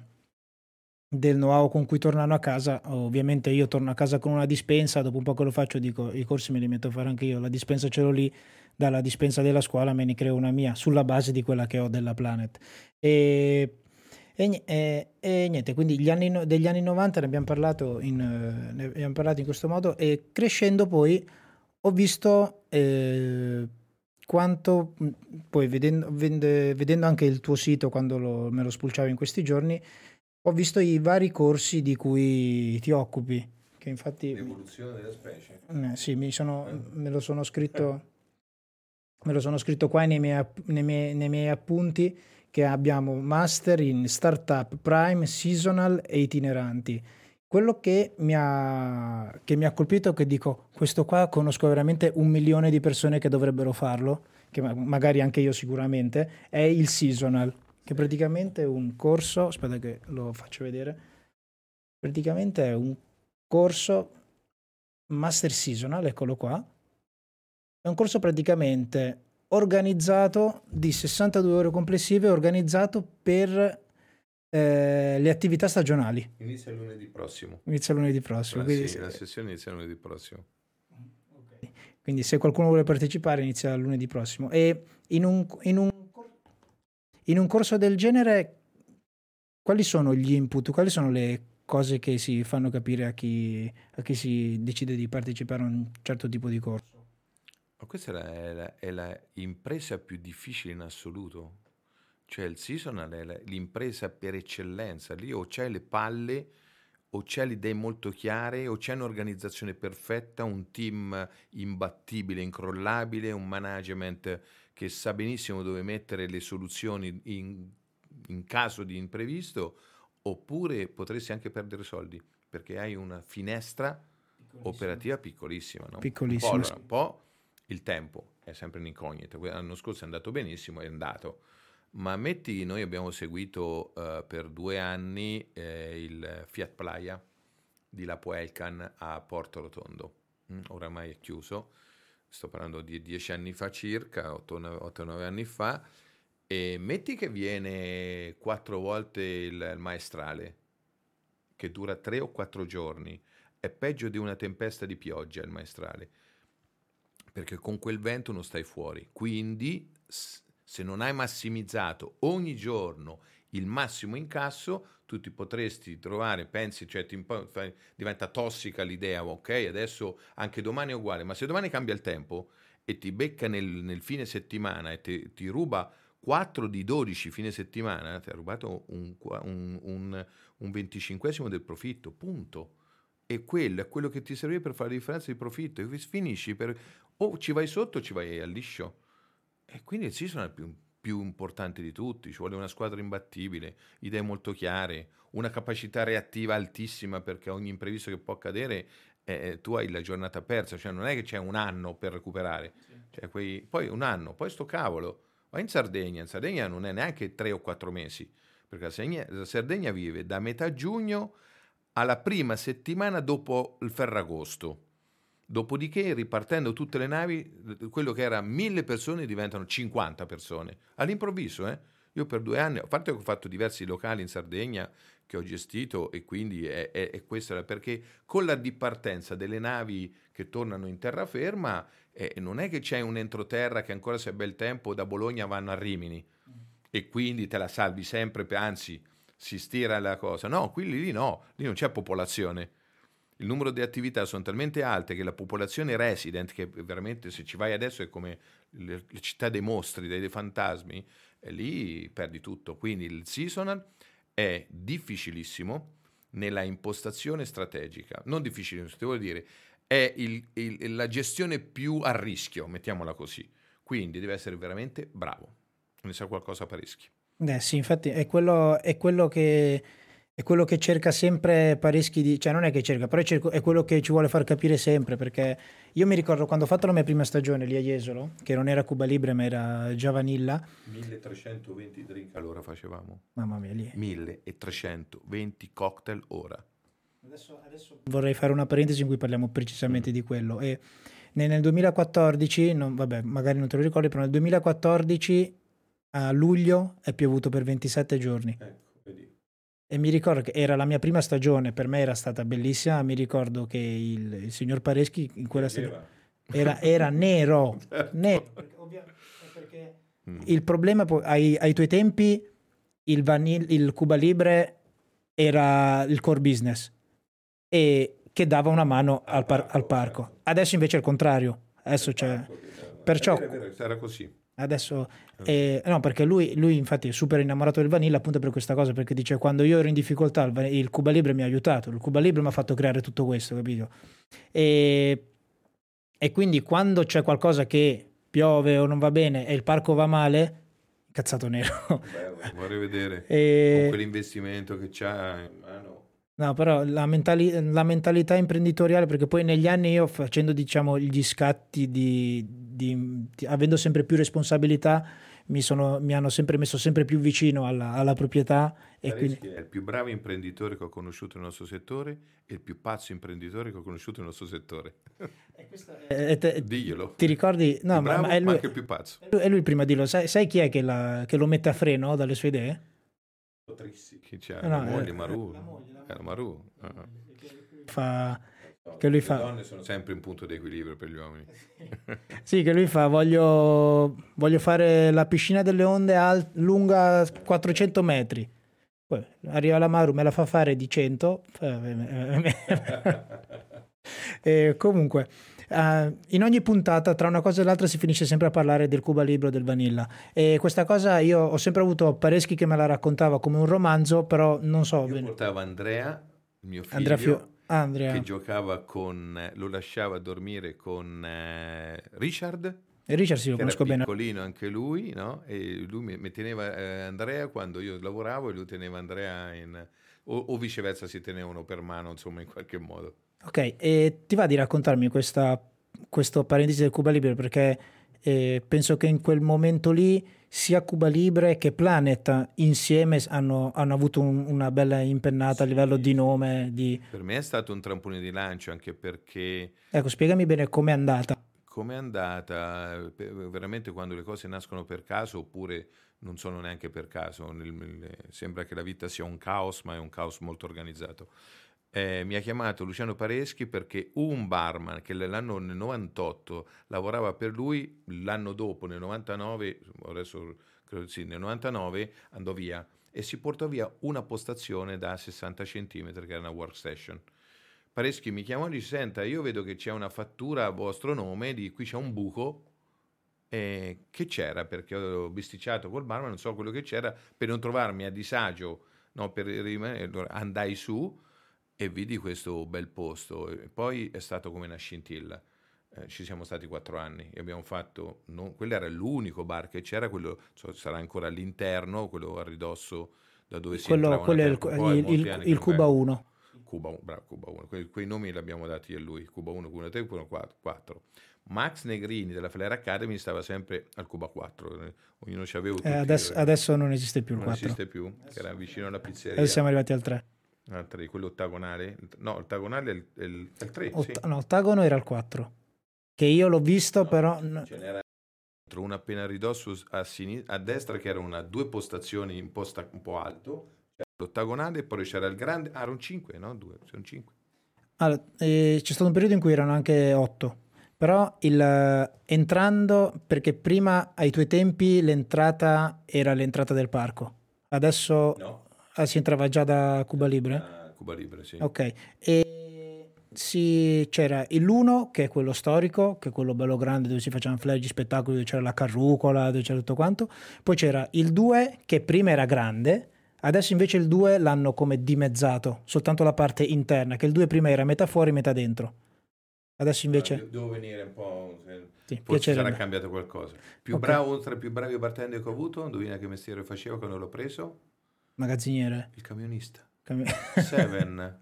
del know-how con cui tornano a casa, ovviamente io torno a casa con una dispensa, dopo un po' che lo faccio dico i corsi me li metto a fare anche io, la dispensa ce l'ho lì, dalla dispensa della scuola me ne creo una mia, sulla base di quella che ho della Planet. E, e, e, e niente, quindi gli anni, degli anni 90 ne abbiamo, parlato in, ne abbiamo parlato in questo modo e crescendo poi ho visto... Eh, quanto poi vedendo, vedendo, anche il tuo sito quando lo, me lo spulciavo in questi giorni, ho visto i vari corsi di cui ti occupi. Che infatti. L'evoluzione della specie. Eh, sì, sono, me lo sono scritto. Me lo sono scritto qua nei miei, nei, miei, nei miei appunti che abbiamo master in startup, prime, seasonal e itineranti. Quello che mi, ha, che mi ha colpito è che dico, questo qua conosco veramente un milione di persone che dovrebbero farlo, che magari anche io sicuramente, è il seasonal, che praticamente è un corso, aspetta che lo faccio vedere, praticamente è un corso master seasonal, eccolo qua, è un corso praticamente organizzato di 62 ore complessive, organizzato per eh, le attività stagionali. Inizia lunedì prossimo. Inizia lunedì prossimo. quindi, sì, la sessione inizia lunedì prossimo. Okay. Quindi se qualcuno vuole partecipare inizia lunedì prossimo. E in un, in un, in un corso del genere quali sono gli input, quali sono le cose che si fanno capire a chi, a chi si decide di partecipare a un certo tipo di corso? Ma questa è la, è la impresa più difficile in assoluto cioè il seasonal è l'impresa per eccellenza, lì o c'è le palle o c'è le idee molto chiare o c'è un'organizzazione perfetta, un team imbattibile, incrollabile, un management che sa benissimo dove mettere le soluzioni in, in caso di imprevisto, oppure potresti anche perdere soldi perché hai una finestra operativa piccolissima. No? Piccolissima. Un po', allora, un po' il tempo è sempre un'incognita. L'anno scorso è andato benissimo, è andato ma metti, noi abbiamo seguito uh, per due anni eh, il Fiat Playa di Lapo Elcan a Porto Rotondo, mm, oramai è chiuso, sto parlando di dieci anni fa circa, 8-9 anni fa, e metti che viene quattro volte il, il maestrale, che dura tre o quattro giorni, è peggio di una tempesta di pioggia il maestrale, perché con quel vento non stai fuori, quindi se non hai massimizzato ogni giorno il massimo incasso, tu ti potresti trovare, pensi, cioè ti, diventa tossica l'idea, ok, adesso anche domani è uguale, ma se domani cambia il tempo e ti becca nel, nel fine settimana e ti, ti, ruba 4 di 12 fine settimana, ti ha rubato un, un, un, un 25 del profitto, punto. E quello è quello che ti serve per fare la differenza di profitto. E finisci per... o ci vai sotto o ci vai al liscio. E quindi il season è il più, più importante di tutti, ci vuole una squadra imbattibile, idee molto chiare, una capacità reattiva altissima perché ogni imprevisto che può accadere eh, tu hai la giornata persa, cioè non è che c'è un anno per recuperare, cioè quei, poi un anno, poi sto cavolo, vai in Sardegna, in Sardegna non è neanche tre o quattro mesi, perché la Sardegna, la Sardegna vive da metà giugno alla prima settimana dopo il Ferragosto. Dopodiché, ripartendo tutte le navi, quello che era mille persone diventano 50 persone. All'improvviso, eh? Io per due anni, a parte che ho fatto diversi locali in Sardegna che ho gestito e quindi è, è, è questo, perché con la dipartenza delle navi che tornano in terraferma eh, non è che c'è un entroterra che ancora se è bel tempo da Bologna vanno a Rimini mm. e quindi te la salvi sempre, anzi si stira la cosa. No, qui lì no, lì non c'è popolazione. Il numero di attività sono talmente alte che la popolazione resident, che veramente se ci vai adesso è come le, le città dei mostri, dei, dei fantasmi, e lì perdi tutto. Quindi il seasonal è difficilissimo nella impostazione strategica. Non difficilissimo, vuol dire, è il, il, la gestione più a rischio, mettiamola così. Quindi deve essere veramente bravo. Ne sa qualcosa a rischi. Eh sì, infatti è quello, è quello che è quello che cerca sempre Pareschi di... cioè non è che cerca, però è quello che ci vuole far capire sempre, perché io mi ricordo quando ho fatto la mia prima stagione lì a Jesolo, che non era Cuba Libre ma era già Vanilla. 1320 drink all'ora facevamo. Mamma mia, lì. 1320 cocktail ora. Adesso, adesso vorrei fare una parentesi in cui parliamo precisamente mm. di quello. E nel 2014, non, vabbè, magari non te lo ricordi, però nel 2014 a luglio è piovuto per 27 giorni. Ecco. E mi ricordo che era la mia prima stagione, per me era stata bellissima. Mi ricordo che il, il signor Pareschi in quella stagione era, era, nero. certo. nero perché, perché mm. il problema ai, ai, tuoi tempi il, vanil, il Cuba Libre era il core business e che dava una mano al, par, al parco. Certo. Adesso invece è il contrario. Adesso c'è. Perciò. Era così. Adesso, eh, no, perché lui, lui, infatti è super innamorato del vanilla appunto per questa cosa, perché dice quando io ero in difficoltà il, il Cuba Libre mi ha aiutato, il Cuba Libre mi ha fatto creare tutto questo, capito? E, e quindi quando c'è qualcosa che piove o non va bene e il parco va male, cazzato nero. Beh, vorrei vedere e... con quell'investimento che c'ha in mano. No, però la, mentali- la, mentalità imprenditoriale, perché poi negli anni io facendo diciamo gli scatti di, di, di avendo sempre più responsabilità, mi, sono, mi, hanno sempre messo sempre più vicino alla, alla proprietà. E quindi... È il più bravo imprenditore che ho conosciuto nel nostro settore e il più pazzo imprenditore che ho conosciuto nel nostro settore. È, te, Diglielo. Ti ricordi? No, bravo, ma, è lui, ma anche il più pazzo. È lui, è lui prima di lo. Sai, sai chi è che, la, che, lo mette a freno dalle sue idee? Trissi. Chi c'è? No, la moglie, Maru. La moglie, la moglie. Eh, Maru. Uh-huh. Fa che lui fa... Le donne sono sempre in punto di equilibrio per gli uomini. sì, che lui fa, voglio, voglio fare la piscina delle onde al- lunga 400 metri. Poi arriva la Maru, me la fa fare di 100. e comunque, uh, in ogni puntata, tra una cosa e l'altra, si finisce sempre a parlare del Cuba Libro del Vanilla. E questa cosa io ho sempre avuto Pareschi che me la raccontava come un romanzo, però non so. Io portavo Andrea, mio figlio. Andrea Fio- Andrea. che giocava con, lo lasciava dormire con eh, Richard. E Richard sì, lo conosco bene. piccolino anche lui, no? E lui mi, mi teneva eh, Andrea quando io lavoravo e lui teneva Andrea in... O, o, viceversa si tenevano per mano, insomma, in qualche modo. Ok, e ti va di raccontarmi questa, questo parentesi del Cuba Libre perché eh, penso che in quel momento lì sia Cuba Libre che Planet insieme hanno, hanno avuto un, una bella impennata sì, a livello di nome. Di... Per me è stato un trampolino di lancio anche perché... Ecco, spiegami bene com'è andata. Com'è andata? Veramente quando le cose nascono per caso oppure non sono neanche per caso. Sembra che la vita sia un caos, ma è un caos molto organizzato eh, mi ha chiamato Luciano Pareschi perché un barman che l'anno nel 98 lavorava per lui, l'anno dopo, nel 99, adesso credo sì, nel 99 andò via e si portò via una postazione da 60 cm che era una workstation. Pareschi mi chiamò e dice, senta, io vedo che c'è una fattura a vostro nome, di qui c'è un buco, eh, che c'era? Perché ho bisticciato col barman, non so quello che c'era, per non trovarmi a disagio, no, per rimanere, andai su, e vidi questo bel posto. E poi è stato come una scintilla. Eh, ci siamo stati quattro anni e abbiamo fatto, no, quello era l'unico bar che c'era, quello so, sarà ancora all'interno, quello a ridosso da dove si quello, quello è il, il, il, il Cuba 1. Cuba 1, bravo, Cuba 1. Que- quei nomi li abbiamo dati a lui, Cuba 1, Cuba 3, Cuba 4. Max Negrini della Flair Academy stava sempre al Cuba 4, eh, ognuno ci aveva eh, adesso, adesso, non esiste più il non 4. Non esiste più, che era vicino alla pizzeria. Adesso siamo arrivati al 3. Al 3, quello ottagonale? No, l'ottagonale è il, è il, è il 3, Ot- sì. No, ottagono era il 4. Che io l'ho visto, No, però... Ce n'era una appena a ridosso a, sinistra, a destra che era una due postazioni in posta un po' alto, l'ottagonale e poi c'era il grande, ah, erano 5, no? Due, sono 5. Allora, eh, c'è stato un periodo in cui erano anche 8, però il, entrando, perché prima ai tuoi tempi l'entrata era l'entrata del parco, adesso No, ah, si entrava già da Cuba Libre? Cuba Libre, sì. Ok, e si, c'era l'1 che è quello storico, che è quello bello grande dove si facevano flash, spettacoli, dove c'era la carrucola, dove c'era tutto quanto, poi c'era il 2 che prima era grande, adesso invece il 2 l'hanno come dimezzato, soltanto la parte interna, che il 2 prima era metà fuori, metà dentro. Adesso invece... Devo venire un po'... Sì, Forse sarà cambiato qualcosa. Più Ok. bravo, tra i più bravi bartender che ho avuto, indovina che mestiere faceva quando l'ho preso? Magazziniere. Il camionista. Cam- Seven.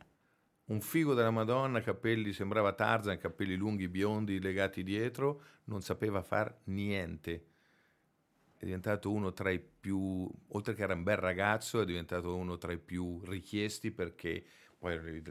Un figo della Madonna, capelli, sembrava Tarzan, capelli lunghi, biondi, legati dietro, non sapeva far niente. È diventato uno tra i più, oltre che era un bel ragazzo, è diventato uno tra i più richiesti perché poi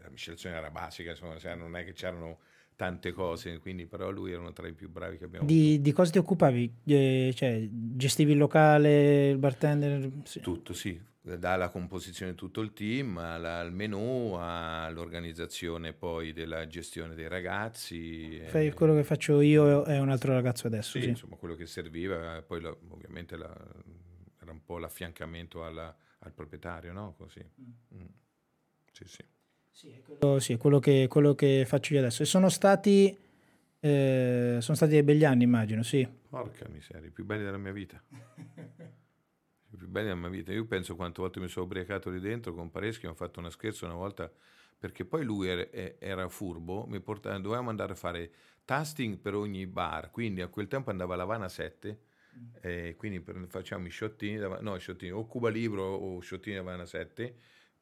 la miscelazione era basica, insomma, cioè non è che c'erano tante cose, quindi però lui era uno tra i più bravi che abbiamo di, di cosa ti occupavi? Eh, cioè, gestivi il locale, il bartender? Sì. Tutto, sì, dalla composizione di tutto il team alla- al menù, all'organizzazione poi della gestione dei ragazzi. Fai eh, quello che faccio io e un altro ragazzo adesso. sì, Sì. insomma, quello che serviva, poi la- ovviamente la- era un po' l'affiancamento alla- al proprietario, no? Così. Mm. Sì, sì. Quello- sì, quello che, quello che faccio io adesso. E sono stati, eh, sono stati dei begli anni, immagino, sì. Porca miseria, i più belli della mia vita. I più belli della mia vita. Io penso quante volte mi sono ubriacato lì dentro con Pareschi, ho fatto una scherzo una volta perché poi lui era, era furbo, mi portava, dovevamo andare a fare tasting per ogni bar, quindi a quel tempo andava alla Havana 7, eh, quindi per- facciamo i sciottini, no, i sciottini, o Cuba Libro o sciottini Havana 7,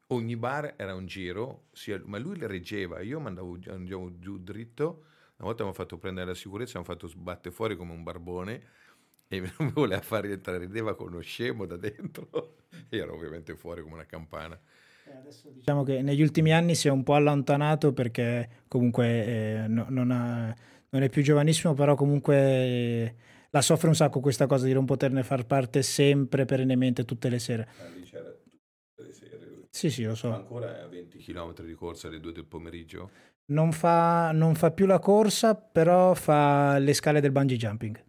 ogni bar era un giro, sia- ma lui le reggeva, io mandavo andavo giù dritto, una volta mi ha fatto prendere la sicurezza, mi ha fatto sbattere fuori come un barbone e non mi voleva far rientrare, rideva con uno scemo da dentro e ero ovviamente fuori come una campana. Diciamo che negli ultimi anni si è un po' allontanato perché comunque eh, no- non, ha- non è più giovanissimo, però comunque eh, la soffre un sacco questa cosa di non poterne far parte sempre, perennemente, tutte le sere. lì c'era tutte le sere. Sì, sì, lo Ma so. ancora a 20 km di corsa alle 2 del pomeriggio? Non fa, non fa più la corsa, però fa le scale del bungee jumping.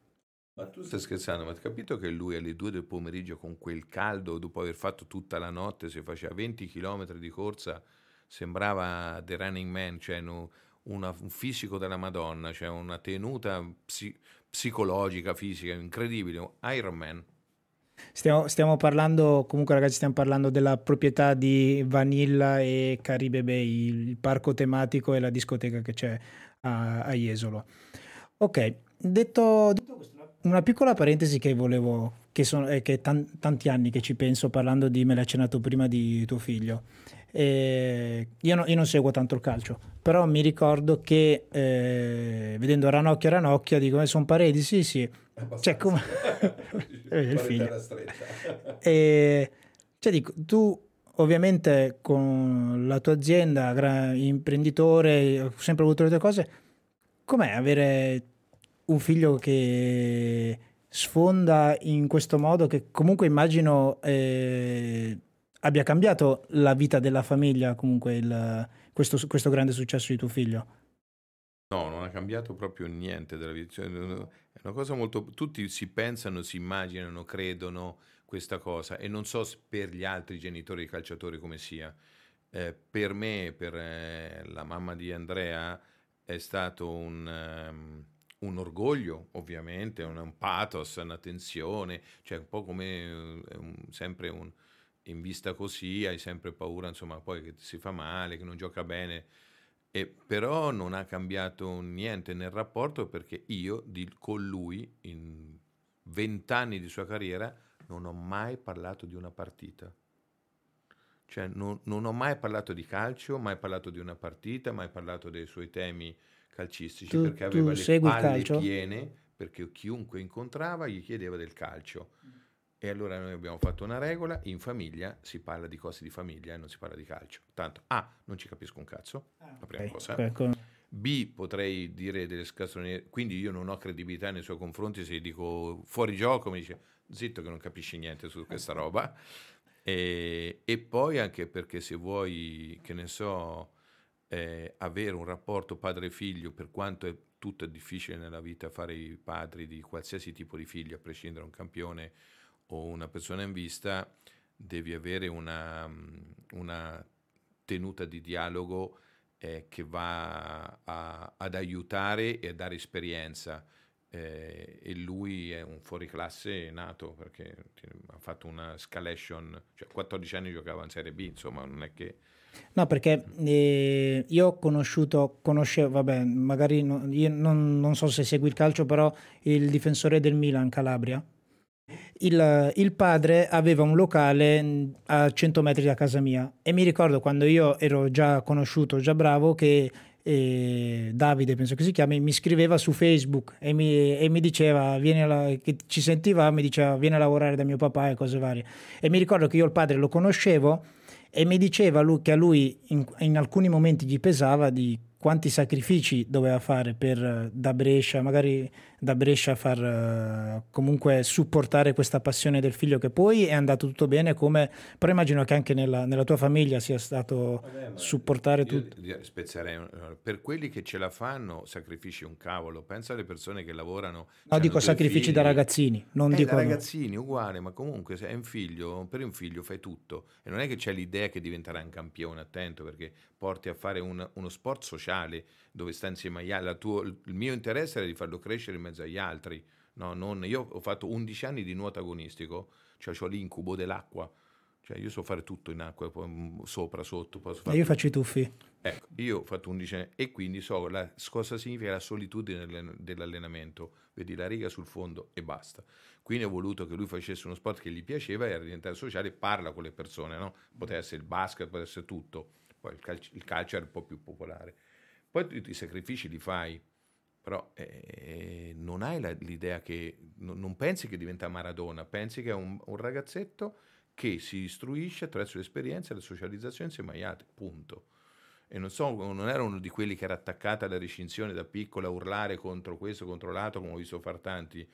Ma tu stai scherzando, ma hai capito che lui alle 2 del pomeriggio con quel caldo, dopo aver fatto tutta la notte, se faceva 20 km di corsa, sembrava The Running Man, cioè una- un fisico della Madonna, cioè una tenuta psi- psicologica, fisica, incredibile, Iron Man. Stiamo, stiamo parlando, comunque ragazzi, stiamo parlando della proprietà di Vanilla e Caribe Bay, il parco tematico e la discoteca che c'è a, a Jesolo. Ok, detto, detto questo, una piccola parentesi che volevo, che sono è che tan- tanti anni che ci penso parlando di, me l'hai accennato prima di tuo figlio. Eh, io, no- io non seguo tanto il calcio, però mi ricordo che eh, vedendo Ranocchia Ranocchia dico, sono pareti, sì sì, Cioè, come- Eh, il figlio. E, cioè, dico, tu ovviamente con la tua azienda, imprenditore, ho sempre avuto le tue cose, com'è avere un figlio che sfonda in questo modo che comunque immagino eh, abbia cambiato la vita della famiglia, comunque il- questo, questo grande successo di tuo figlio? No, non ha cambiato proprio niente della vita. Cioè, è una cosa molto... Tutti si pensano, si immaginano, credono questa cosa e non so per gli altri genitori di calciatori come sia. Eh, per me, per eh, la mamma di Andrea, è stato un, ehm, un orgoglio, ovviamente, un, un pathos, una tensione, cioè un po' come eh, un- sempre un... In vista così hai sempre paura, insomma, poi che si fa male, che non gioca bene. E però non ha cambiato niente nel rapporto perché io di- con lui in vent'anni di sua carriera non ho mai parlato di una partita. Cioè, non, non, ho mai parlato di calcio, mai parlato di una partita, mai parlato dei suoi temi calcistici, tu, perché aveva le palle piene, perché chiunque incontrava gli chiedeva del calcio. E allora noi abbiamo fatto una regola, in famiglia si parla di cose di famiglia e non si parla di calcio. Tanto, A, non ci capisco un cazzo, ah, la prima okay. cosa. Ecco. B, potrei dire delle scassonerie, quindi io non ho credibilità nei suoi confronti se gli dico fuori gioco, mi dice zitto che non capisci niente su questa roba. E, e poi anche perché se vuoi, che ne so, eh, avere un rapporto padre-figlio, per quanto è, tutto difficile nella vita fare i padri di qualsiasi tipo di figlio, a prescindere da un campione o una persona in vista, devi avere una, una tenuta di dialogo eh, che va a, ad aiutare e a dare esperienza. Eh, e lui è un fuoriclasse nato perché ha fatto una escalation, cioè 14 anni giocava in Serie B, insomma non è che... No, perché eh, io ho conosciuto, conoscevo, vabbè, magari no, non, non, so se segui il calcio, però il difensore del Milan Calabria. Il, il, padre aveva un locale a 100 metri da casa mia e mi ricordo quando io ero già conosciuto, già bravo, che e Davide, penso che si chiami, mi scriveva su Facebook e mi, e mi diceva, vieni alla, che ci sentiva, mi diceva vieni a lavorare da mio papà e cose varie. E mi ricordo che io il padre lo conoscevo e mi diceva lui, che a lui in, in alcuni momenti gli pesava di quanti sacrifici doveva fare per da Brescia, magari da Brescia far uh, comunque supportare questa passione del figlio che poi è andato tutto bene come però immagino che anche nella, nella tua famiglia sia stato Vabbè, supportare tutto eh, per quelli che ce la fanno sacrifici un cavolo. Pensa alle persone che lavorano no dico sacrifici figli. da ragazzini non eh, dico da ragazzini uguale ma comunque se è un figlio per un figlio fai tutto. E non è che c'è l'idea che diventerà un campione attento perché porti a fare un, uno sport sociale dove sta insieme agli altri il mio interesse era di farlo crescere in mezzo agli altri. No, non, io ho fatto 11 anni di nuoto agonistico, cioè ho l'incubo dell'acqua. Cioè io so fare tutto in acqua, mm, sopra, sotto. Posso fare io tutto. faccio i tuffi. Ecco, io ho fatto 11 anni e quindi so la, cosa significa la solitudine dell'allenamento. Vedi la riga sul fondo e basta. Quindi ho voluto che lui facesse uno sport che gli piaceva e era diventato sociale, parla con le persone, no? Poteva essere il basket, poteva essere tutto. Poi il calcio, il calcio era un po' più popolare. Poi tutti i sacrifici li fai, però eh, non hai la, l'idea che, non, non, pensi che diventa Maradona, pensi che è un, un, ragazzetto che si istruisce attraverso l'esperienza e la socializzazione insieme agli altri, punto. E non, so, non era uno di quelli che era attaccato alla recinzione da piccola a urlare contro questo, contro l'altro, come ho visto far tanti.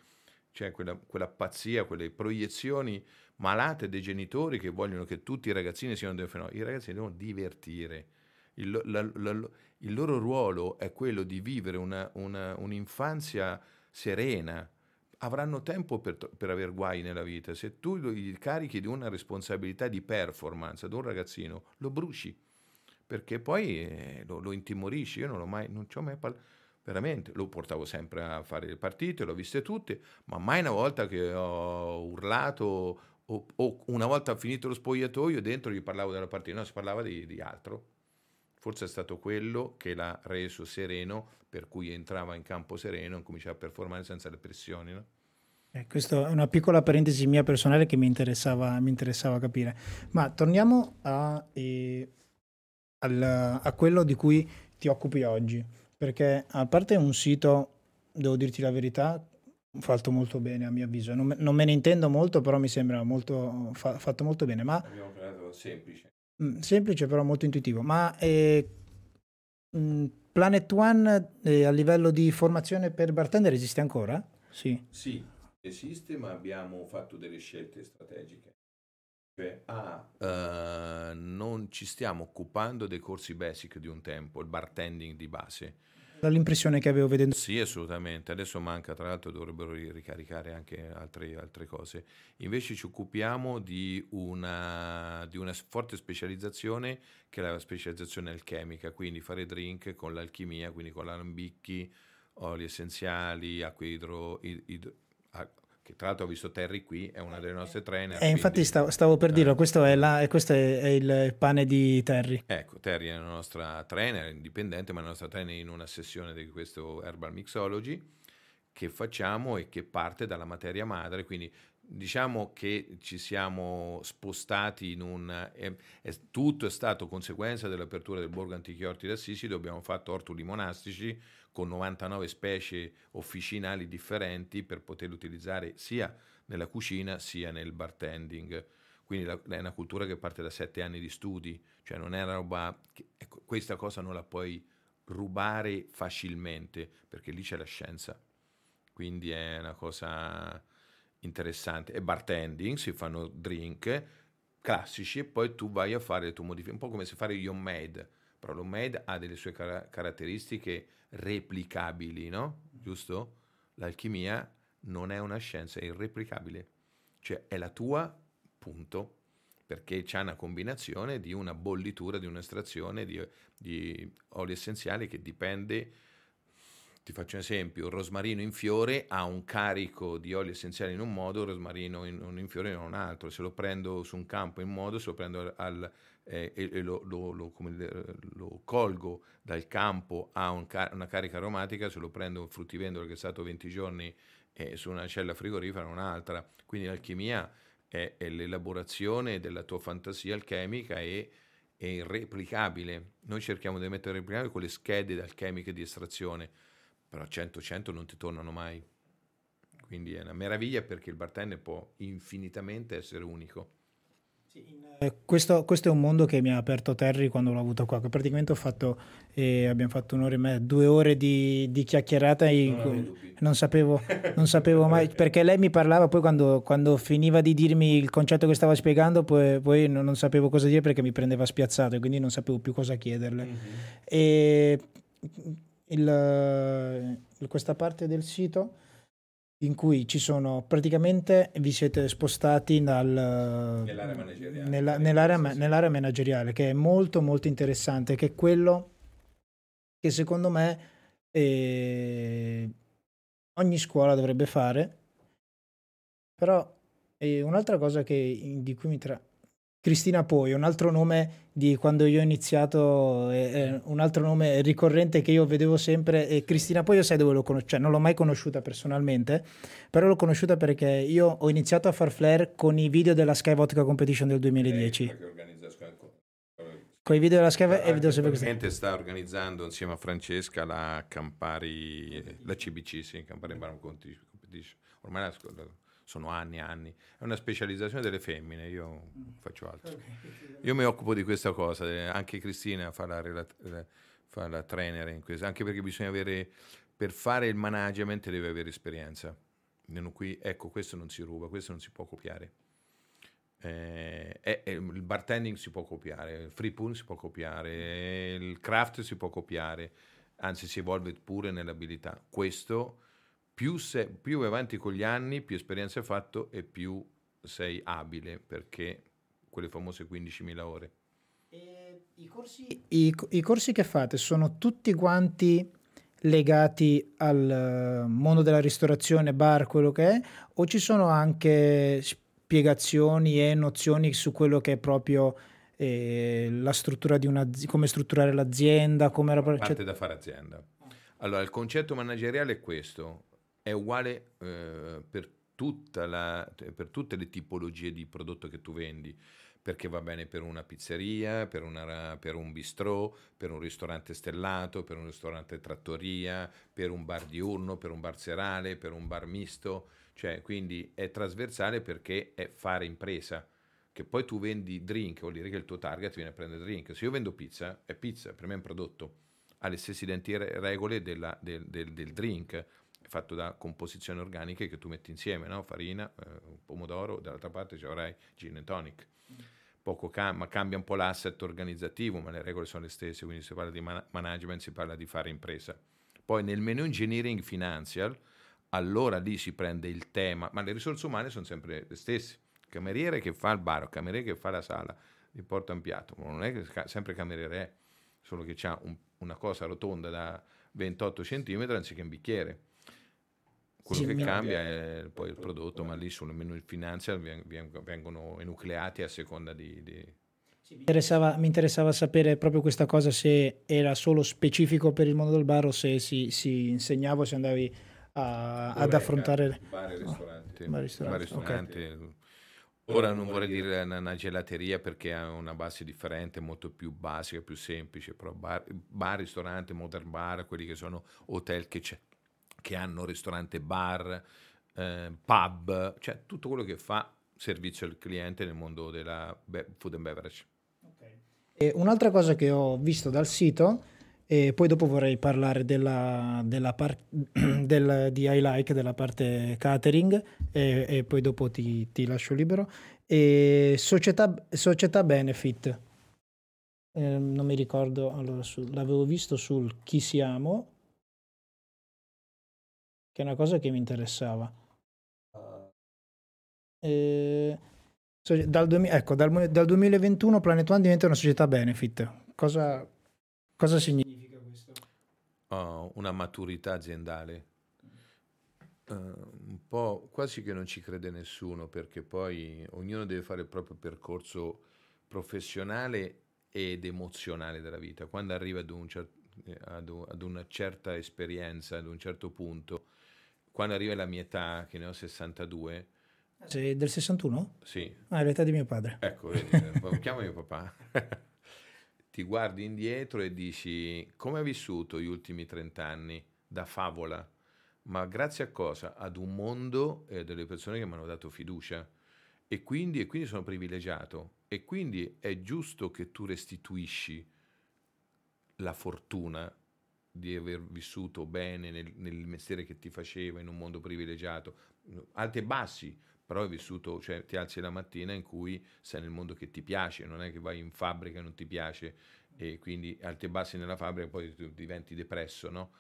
Cioè quella, quella pazzia, quelle proiezioni malate dei genitori che vogliono che tutti i ragazzini siano dei fenomeni. I ragazzini devono divertire. Il, la, la, il loro ruolo è quello di vivere una, una, un'infanzia serena, avranno tempo per, per aver guai nella vita. Se tu gli carichi di una responsabilità di performance ad un ragazzino, lo bruci, perché poi eh, lo, lo, intimorisci. Io non l'ho mai, non ci ho mai parlato, veramente, lo portavo sempre a fare le partite, l'ho viste tutte, ma mai una volta che ho urlato o, o una volta finito lo spogliatoio dentro gli parlavo della partita, no, si parlava di, di altro forse è stato quello che l'ha reso sereno, per cui entrava in campo sereno e cominciava a performare senza le pressioni. No? Eh, questa è una piccola parentesi mia personale che mi interessava, mi interessava capire. Ma torniamo a, eh, al, a quello di cui ti occupi oggi, perché a parte un sito, devo dirti la verità, fatto molto bene a mio avviso. Non me, non me ne intendo molto, però mi sembra molto, fa, fatto molto bene. Ma... Abbiamo parlato semplice. Mm, semplice però molto intuitivo, ma eh, mm, Planet One eh, a livello di formazione per bartender esiste ancora? Sì. Sì, esiste, ma abbiamo fatto delle scelte strategiche. Cioè, A, uh, non ci stiamo occupando dei corsi basic di un tempo, il bartending di base dall'impressione che avevo vedendo. Sì, assolutamente. Adesso manca, tra l'altro dovrebbero ricaricare anche altre, altre cose. Invece ci occupiamo di una, di una, forte specializzazione che è la specializzazione alchemica, quindi fare drink con l'alchimia, quindi con l'alambicchi, oli essenziali, acqua idro, idro che tra l'altro ho visto Terry qui, è una delle nostre trainer. E eh, infatti stavo, stavo per dirlo, questo, è, la, questo è, è, il pane di Terry. Ecco, Terry è la nostra trainer, indipendente, ma la nostra trainer in una sessione di questo Herbal Mixology che facciamo e che parte dalla materia madre, quindi diciamo che ci siamo spostati in un... È, è, tutto è stato conseguenza dell'apertura del Borgo Antichi Orti d'Assisi, dove abbiamo fatto ortoli monastici con 99 specie officinali differenti per poterli utilizzare sia nella cucina sia nel bartending. Quindi la, è una cultura che parte da sette anni di studi, cioè non è una roba... Che, ecco, questa cosa non la puoi rubare facilmente perché lì c'è la scienza. Quindi è una cosa interessante. E bartending, si fanno drink classici e poi tu vai a fare le tue modifiche, un po' come se fare l'homemade, però l'homemade ha delle sue car- caratteristiche replicabili, no? Giusto? L'alchimia non è una scienza, è irreplicabile, cioè è la tua, punto, perché c'è una combinazione di una bollitura, di un'estrazione di, di oli essenziali che dipende ti faccio un esempio, il rosmarino in fiore ha un carico di oli essenziali in un modo, il rosmarino in, in fiore in un altro. Se lo prendo su un campo in un modo, se lo prendo al, eh, e, lo, lo, lo, lo, colgo dal campo a un, una carica aromatica, se lo prendo un fruttivendolo che è stato 20 giorni eh, su una cella frigorifera un'altra. Quindi l'alchimia è, è l'elaborazione della tua fantasia alchemica e è irreplicabile. Noi cerchiamo di mettere replicabile con le schede alchemiche di estrazione però 100-100 non ti tornano mai. Quindi è una meraviglia perché il bartender può infinitamente essere unico. Eh, questo, questo, è un mondo che mi ha aperto Terry quando l'ho avuto qua, che praticamente ho fatto, eh, abbiamo fatto un'ora e mezza, due ore di, di chiacchierata e non, non, sapevo, non, sapevo, mai, perché lei mi parlava poi quando, quando, finiva di dirmi il concetto che stava spiegando, poi, poi non, non, sapevo cosa dire perché mi prendeva spiazzato e quindi non sapevo più cosa chiederle. Mm-hmm. E il, questa parte del sito in cui ci sono praticamente vi siete spostati dal, nell'area, manageriale. Nella, nell'area, nell'area manageriale che è molto molto interessante che è quello che secondo me eh, ogni scuola dovrebbe fare però eh, un'altra cosa che, di cui mi tra Cristina Poi, un altro nome di quando io ho iniziato, è, un altro nome ricorrente che io vedevo sempre. E Cristina Poi, io sai dove l'ho conosciuta? Cioè, non l'ho mai conosciuta personalmente, però l'ho conosciuta perché io ho iniziato a far flare con i video della Sky Vodka Competition del 2010. Con i video della Sky e vedo sempre questa. sta organizzando insieme a Francesca la Campari, la CBC, sì, Campari Bar Competition. Ormai la sono anni e anni. È una specializzazione delle femmine, io mm. faccio altro. Io mi occupo di questa cosa, eh, anche Cristina fa la, rela- fa la trainer in questo, anche perché bisogna avere, per fare il management deve avere esperienza. Qui, ecco, questo non si ruba, questo non si può copiare. Eh, eh, il bartending si può copiare, il free pool si può copiare, il craft si può copiare, anzi si evolve pure nell'abilità. Questo più, se, più vai avanti con gli anni, più esperienza hai fatto e più sei abile perché quelle famose 15.000 ore. I corsi, i, I corsi che fate sono tutti quanti legati al eh, mondo della ristorazione, bar, quello che è, o ci sono anche spiegazioni e nozioni su quello che è proprio eh, la struttura di una come strutturare l'azienda, come parte cioè... da fare azienda. Allora, il concetto manageriale è questo è uguale eh, per, la, per, tutte le tipologie di prodotto che tu vendi, perché va bene per una pizzeria, per, una, per un bistrò, per un ristorante stellato, per un ristorante trattoria, per un bar diurno, per un bar serale, per un bar misto, cioè quindi è trasversale perché è fare impresa. Che poi tu vendi drink, vuol dire che il tuo target viene a prendere drink. Se io vendo pizza, è pizza, per me è un prodotto, ha le stesse identiche regole della, del, del, del, drink fatto da composizioni organiche che tu metti insieme, no? farina, eh, pomodoro, dall'altra parte ci avrai gin and tonic. Poco cam- ma cambia un po' l'asset organizzativo, ma le regole sono le stesse, quindi si parla di man- management, si parla di fare impresa. Poi nel menu engineering financial, allora lì si prende il tema, ma le risorse umane sono sempre le stesse. Cameriere che fa il bar, cameriere che fa la sala, gli porta un piatto, non è che sempre cameriere è, solo che ha un, una cosa rotonda da 28 cm anziché un bicchiere quello sì, che cambia è poi il prodotto, ma lì sul menu finanzial vengono enucleati a seconda di... di... Mi, interessava, mi interessava, sapere proprio questa cosa, se era solo specifico per il mondo del bar o se si, si insegnava o se andavi a, ad affrontare... Bar e ristoranti. Oh, bar e ristoranti. ristoranti. Okay. Ora non vorrei dire una gelateria perché ha una base differente, molto più basica, più semplice, però bar, bar ristorante, modern bar, quelli che sono hotel che, che hanno ristorante bar, eh, pub, cioè tutto quello che fa servizio al cliente nel mondo della be- food and beverage. Okay. un'altra cosa che ho visto dal sito e poi dopo vorrei parlare della, della par- del, di iLike, della parte catering, e, e poi dopo ti, ti, lascio libero. E società, società benefit, eh, non mi ricordo, allora, su, l'avevo visto sul Chi siamo, che è una cosa che mi interessava. E, dal, ecco, dal, dal 2021 Planet One diventa una società benefit. Cosa, cosa significa? oh, una maturità aziendale. Uh, un po' quasi che non ci crede nessuno perché poi ognuno deve fare il proprio percorso professionale ed emozionale della vita. Quando arriva ad, un cer- ad, un, ad una certa esperienza, ad un certo punto, quando arriva la mia età, che ne ho 62, sei del 61? Sì. Ah, è l'età di mio padre. Ecco, chiamo mio papà. ti guardi indietro e dici come hai vissuto gli ultimi 30 anni da favola, ma grazie a cosa? Ad un mondo e delle persone che mi hanno dato fiducia e quindi, e quindi sono privilegiato e quindi è giusto che tu restituisci la fortuna di aver vissuto bene nel, nel mestiere che ti faceva in un mondo privilegiato, alti e bassi, però hai vissuto, cioè ti alzi la mattina in cui sei nel mondo che ti piace, non è che vai in fabbrica e non ti piace e quindi alti e bassi nella fabbrica e poi diventi depresso, no?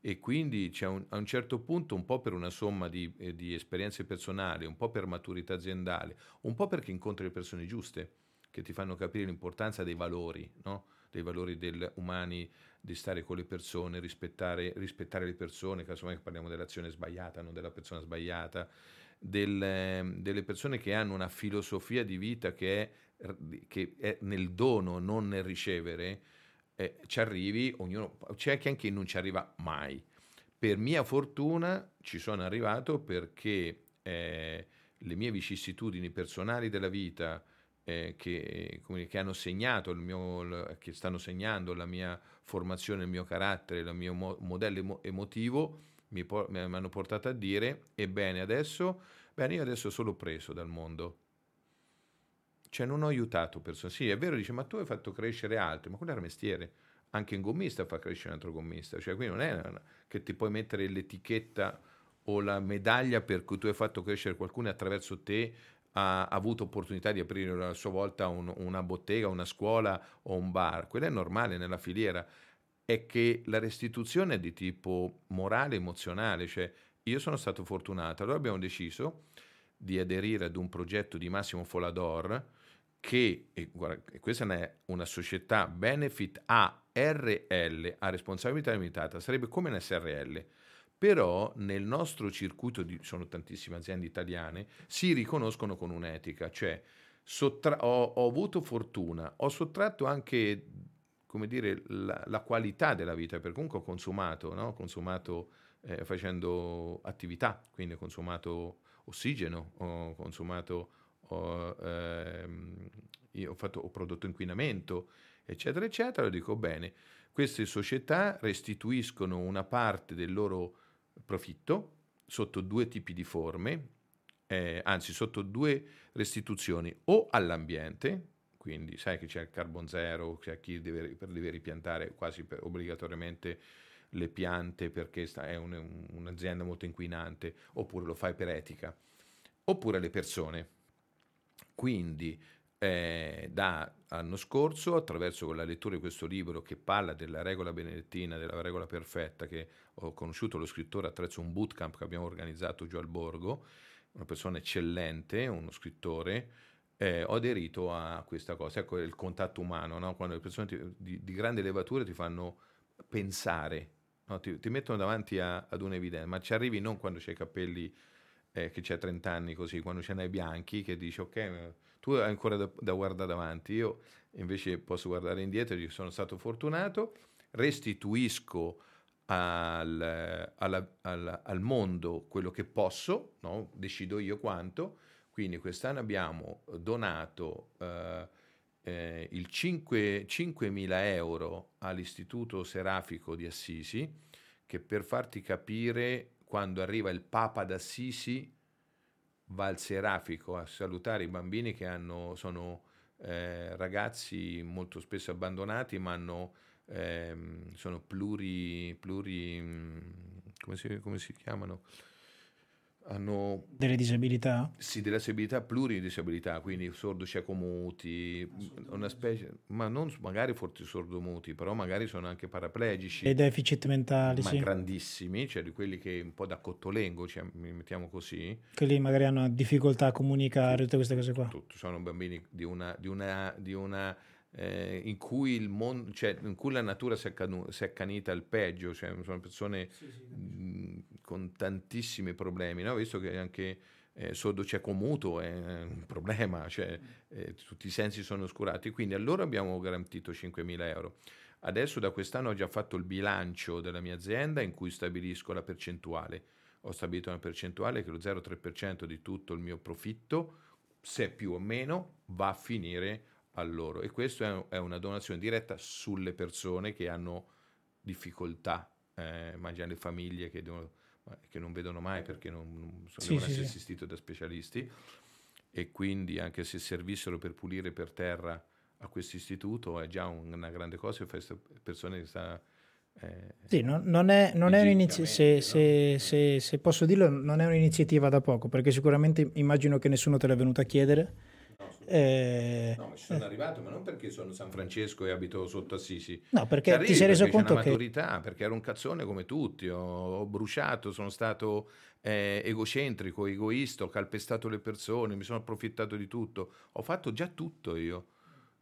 E quindi un, a un certo punto, un po' per una somma di, eh, di, esperienze personali, un po' per maturità aziendale, un po' perché incontri le persone giuste che ti fanno capire l'importanza dei valori, no? Dei valori del, umani, di stare con le persone, rispettare, rispettare le persone, casomai parliamo dell'azione sbagliata, non della persona sbagliata, del, delle persone che hanno una filosofia di vita che è, che è nel dono, non nel ricevere, eh, ci arrivi, ognuno, c'è chi non ci arriva mai. Per mia fortuna ci sono arrivato perché eh, le mie vicissitudini personali della vita eh, che, come, che, hanno segnato il mio, che stanno segnando la mia formazione, il mio carattere, il mio mo- modello emo- emotivo, mi, por- mi hanno portato a dire, ebbene adesso, bene, io adesso sono preso dal mondo. Cioè non ho aiutato persone. Sì, è vero, dice, ma tu hai fatto crescere altri, ma quello era mestiere. Anche un gommista fa crescere un altro gommista. Cioè, qui non è che ti puoi mettere l'etichetta o la medaglia per cui tu hai fatto crescere qualcuno attraverso te ha avuto opportunità di aprire a sua volta un, una bottega, una scuola o un bar. Quello è normale nella filiera. È che la restituzione è di tipo morale, emozionale, cioè io sono stato fortunato, allora abbiamo deciso di aderire ad un progetto di Massimo Folador che, e guarda, questa è una società benefit ARL, a responsabilità limitata, sarebbe come un SRL, però nel nostro circuito, di, sono tantissime aziende italiane, si riconoscono con un'etica, cioè sottra- ho, ho avuto fortuna, ho sottratto anche come dire, la, la, qualità della vita, perché comunque ho consumato, no? ho consumato eh, facendo attività, quindi ho consumato ossigeno, ho consumato, ho, ehm, ho, fatto, ho prodotto inquinamento, eccetera, eccetera, lo dico bene, queste società restituiscono una parte del loro profitto sotto due tipi di forme, eh, anzi sotto due restituzioni, o all'ambiente, quindi sai che c'è il carbon zero, c'è chi deve, deve ripiantare quasi per, obbligatoriamente le piante perché sta, è un, un'azienda molto inquinante, oppure lo fai per etica, oppure le persone. Quindi eh, da anno scorso, attraverso la lettura di questo libro che parla della regola benedettina, della regola perfetta, che ho conosciuto lo scrittore attraverso un bootcamp che abbiamo organizzato giù al Borgo, una persona eccellente, uno scrittore, eh, ho aderito a questa cosa, ecco il contatto umano, no? quando le persone ti, di, di, grande levatura ti fanno pensare, no? ti, ti, mettono davanti a, ad un'evidenza, ma ci arrivi non quando c'hai i capelli eh, che c'hai 30 anni così, quando ce n'hai bianchi che dici ok, tu hai ancora da, da guardare davanti, io invece posso guardare indietro dico sono stato fortunato, restituisco al, alla, al, al mondo quello che posso, no? decido io quanto, quindi quest'anno abbiamo donato eh, eh, il 5, 5.000 euro all'Istituto Serafico di Assisi, che per farti capire, quando arriva il Papa d'Assisi, va al Serafico a salutare i bambini che hanno, sono eh, ragazzi molto spesso abbandonati, ma hanno, ehm, sono pluri, pluri mm, come, si, come si chiamano? Hanno delle disabilità? Sì, delle disabilità, pluridisabilità, quindi sordo ciecomuti, una specie, ma non magari forse sordomuti, però magari sono anche paraplegici. E deficit mentali, ma sì. grandissimi, cioè di quelli che un po' da cottolengo, cioè, mettiamo così. Quelli magari hanno difficoltà a comunicare, tutte queste cose qua. Tutto, sono bambini di una, di una, di una eh, in, cui il mondo, cioè, in cui la natura si è, canu- si è accanita al peggio, cioè, sono persone sì, sì. Mh, con tantissimi problemi, no? visto che anche eh, sordo cieco muto è un problema, cioè, eh, tutti i sensi sono oscurati, quindi allora abbiamo garantito 5.000 euro. Adesso da quest'anno ho già fatto il bilancio della mia azienda in cui stabilisco la percentuale. Ho stabilito una percentuale che lo 0,3% di tutto il mio profitto, se più o meno, va a finire a loro. E questa è una donazione diretta sulle persone che hanno difficoltà, eh, mangiano le famiglie che, devono, che, non vedono mai perché non, non sono, sì, devono sì, essere sì. assistite da specialisti. E quindi anche se servissero per pulire per terra a questo istituto è già una grande cosa per queste persone che sta... Eh, sì, no, non è, non è un'iniziativa, se, se, se, se posso dirlo, non è un'iniziativa da poco, perché sicuramente immagino che nessuno te l'ha venuto a chiedere eh, no, ci sono eh. arrivato, ma non perché sono San Francesco e abito sotto Assisi. No, perché ti sei reso conto che... maturità, perché ero un cazzone come tutti, ho, ho bruciato, sono stato eh, egocentrico, egoista, ho calpestato le persone, mi sono approfittato di tutto, ho fatto già tutto io.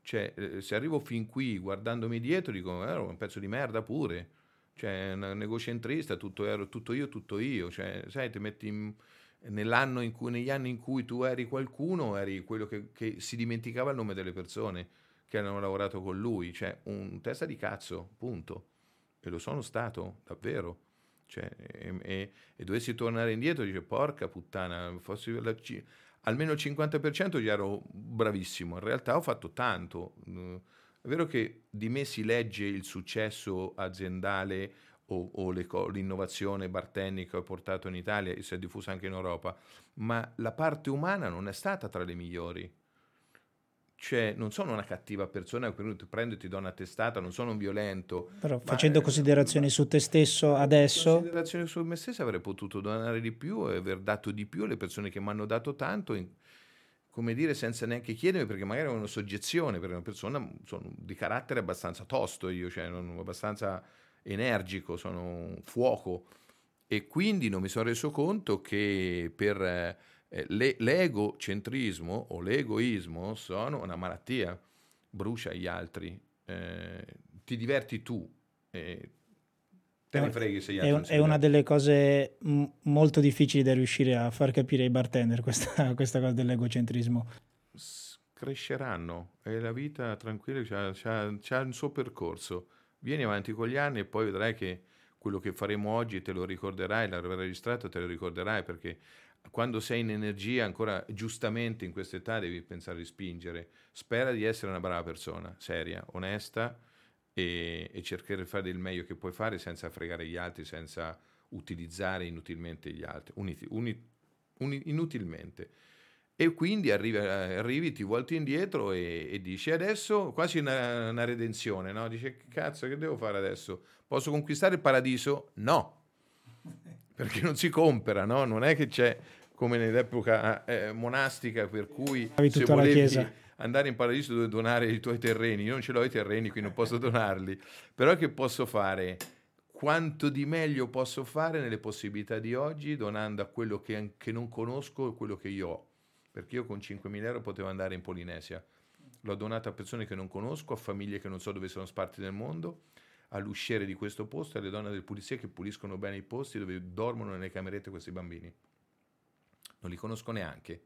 Cioè, eh, se arrivo fin qui guardandomi dietro, dico, ero un pezzo di merda pure. Cioè, un egocentrista, tutto, ero, tutto io, tutto io. Cioè, sai, ti metti in nell'anno in cui, negli anni in cui tu eri qualcuno, eri quello che, che, si dimenticava il nome delle persone che hanno lavorato con lui, cioè un testa di cazzo, punto. E lo sono stato, davvero. Cioè, e, e, e, dovessi tornare indietro, dice porca puttana, fossi la, almeno il 50% già ero bravissimo, in realtà ho fatto tanto. È vero che di me si legge il successo aziendale o, o le, l'innovazione bartennica che ho portato in Italia e si è diffusa anche in Europa, ma la parte umana non è stata tra le migliori. Cioè, non sono una cattiva persona che ti prendo e ti do una testata, non sono un violento. Però facendo considerazioni ma, su te stesso adesso... Considerazioni su me stesso avrei potuto donare di più e aver dato di più alle persone che mi hanno dato tanto, in, come dire, senza neanche chiedermi, perché magari ho una soggezione, perché una persona sono di carattere abbastanza tosto io, cioè non abbastanza energico, sono un fuoco e quindi non mi sono reso conto che per eh, le, l'egocentrismo o l'egoismo sono una malattia, brucia gli altri, eh, ti diverti tu, eh, te ne freghi se gli altri. È, è una delle cose m- molto difficili da riuscire a far capire ai bartender, questa, questa cosa dell'egocentrismo. S- cresceranno e la vita tranquilla c'ha un suo percorso Vieni avanti con gli anni e poi vedrai che quello che faremo oggi te lo ricorderai, l'avrai registrato te lo ricorderai perché quando sei in energia ancora giustamente in questa età devi pensare di spingere. Spera di essere una brava persona, seria, onesta e, e cercare di fare il meglio che puoi fare senza fregare gli altri, senza utilizzare inutilmente gli altri, uniti, uni, uni, inutilmente. E quindi arrivi, arrivi, ti volti indietro e, e dici adesso quasi una, una redenzione, no? Dice cazzo che devo fare adesso? Posso conquistare il paradiso? No, perché non si compra, no? Non è che c'è come nell'epoca eh, monastica per cui se volevi andare in paradiso dovevi donare i tuoi terreni, io non ce l'ho i terreni quindi non posso donarli, però che posso fare? Quanto di meglio posso fare nelle possibilità di oggi donando a quello che, che non conosco e quello che io ho perché io con 5.000 euro potevo andare in Polinesia. L'ho donata a persone che non conosco, a famiglie che non so dove sono sparti nel mondo, all'usciere di questo posto, alle donne del pulizia che puliscono bene i posti dove dormono nelle camerette questi bambini. Non li conosco neanche,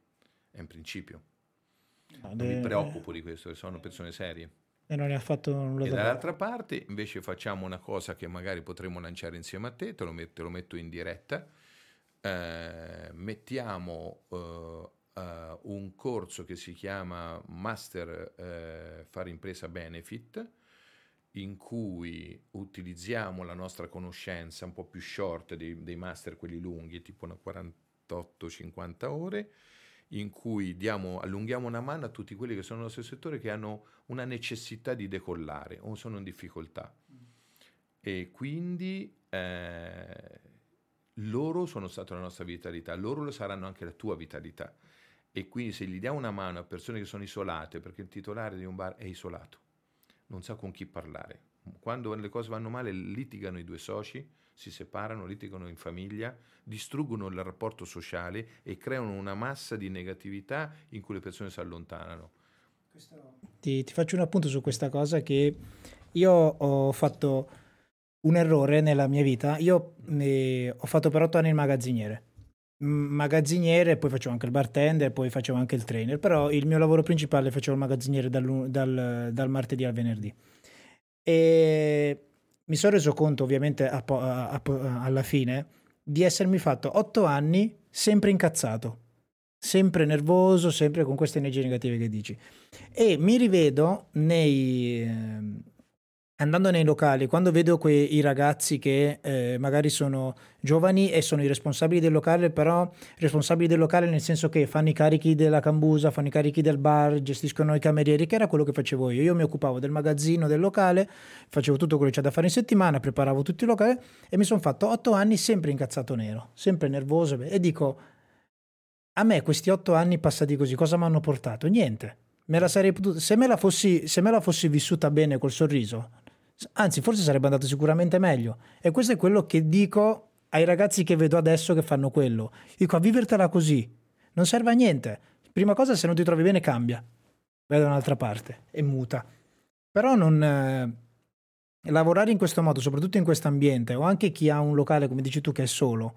è un principio. Non mi preoccupo di questo, sono persone serie. E non ne ha fatto nulla e da dall'altra parte invece facciamo una cosa che magari potremmo lanciare insieme a te, te lo metto, te lo metto in diretta, eh, mettiamo uh, uh, un corso che si chiama Master uh, Fare Impresa Benefit, in cui utilizziamo la nostra conoscenza un po' più short dei, dei master, quelli lunghi, tipo una 48-50 ore, in cui diamo, allunghiamo una mano a tutti quelli che sono nel nostro settore che hanno una necessità di decollare o sono in difficoltà. E quindi eh, loro sono stata la nostra vitalità, loro lo saranno anche la tua vitalità. E quindi se gli diamo una mano a persone che sono isolate, perché il titolare di un bar è isolato, non sa con chi parlare. Quando le cose vanno male litigano i due soci, si separano, litigano in famiglia, distruggono il rapporto sociale e creano una massa di negatività in cui le persone si allontanano. Ti, ti faccio un appunto su questa cosa che io ho fatto un errore nella mia vita. Io eh, ho fatto per otto anni il magazziniere. Magazziniere, poi facevo anche il bartender, poi facevo anche il trainer, però il mio lavoro principale facevo il magazziniere dal, dal, dal martedì al venerdì. E mi sono reso conto, ovviamente, a, a, a, alla fine, di essermi fatto otto anni sempre incazzato, sempre nervoso, sempre con queste energie negative che dici. E mi rivedo nei... Andando nei locali, quando vedo quei ragazzi che eh, magari sono giovani e sono i responsabili del locale, però responsabili del locale nel senso che fanno i carichi della cambusa, fanno i carichi del bar, gestiscono i camerieri, che era quello che facevo io. Io mi occupavo del magazzino del locale, facevo tutto quello che c'è da fare in settimana, preparavo tutti i locali e mi sono fatto otto anni sempre incazzato nero, sempre nervoso e dico, a me questi otto anni passati così, cosa mi hanno portato? Niente. Me potuta, se, me fossi, se me la fossi vissuta bene col sorriso, Anzi, forse sarebbe andato sicuramente meglio. E questo è quello che dico ai ragazzi che vedo adesso che fanno quello. Dico, a vivertela così. Non serve a niente. Prima cosa, se non ti trovi bene, cambia. Vai da un'altra parte e muta. Però non... Eh, lavorare in questo modo, soprattutto in questo ambiente, o anche chi ha un locale, come dici tu, che è solo,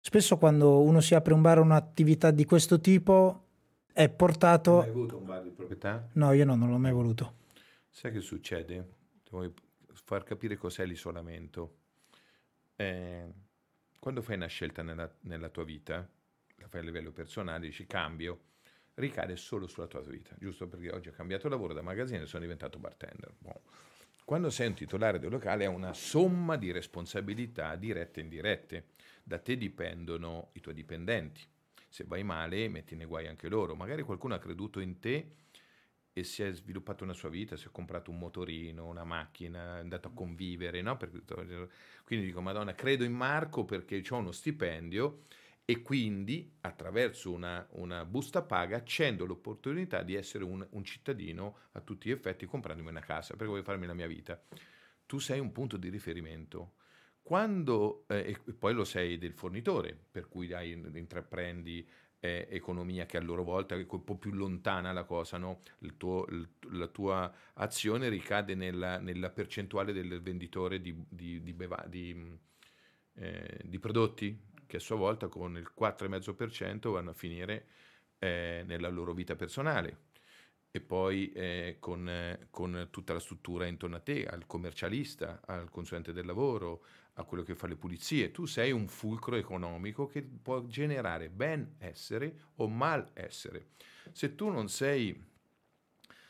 spesso quando uno si apre un bar o un'attività di questo tipo, è portato... Hai avuto un bar di proprietà? No, io no, non l'ho mai voluto. Sai che succede? Ti vuoi far capire cos'è l'isolamento. Eh, quando fai una scelta nella, nella, tua vita, la fai a livello personale, dici cambio, ricade solo sulla tua vita, giusto perché oggi ho cambiato lavoro da magazzino e sono diventato bartender. Bon. Quando sei un titolare del locale hai una somma di responsabilità dirette e indirette. Da te dipendono i tuoi dipendenti. Se vai male, metti nei guai anche loro. Magari qualcuno ha creduto in te e si è sviluppato una sua vita, si è comprato un motorino, una macchina, è andato a convivere, no? quindi dico, Madonna, credo in Marco perché ho uno stipendio e quindi attraverso una, una busta paga accendo l'opportunità di essere un, un, cittadino a tutti gli effetti comprandomi una casa, perché voglio farmi la mia vita. Tu sei un punto di riferimento. Quando, eh, e poi lo sei del fornitore, per cui hai, intraprendi eh, economia che a loro volta è un po' più lontana la cosa, no? tuo, la tua azione ricade nella, nella, percentuale del venditore di, di, di, beva, eh, di, prodotti che a sua volta con il 4,5% vanno a finire eh, nella loro vita personale e poi eh, con, eh, con, tutta la struttura intorno a te, al commercialista, al consulente del lavoro, a quello che fa le pulizie. Tu sei un fulcro economico che può generare benessere o malessere. Se tu non sei,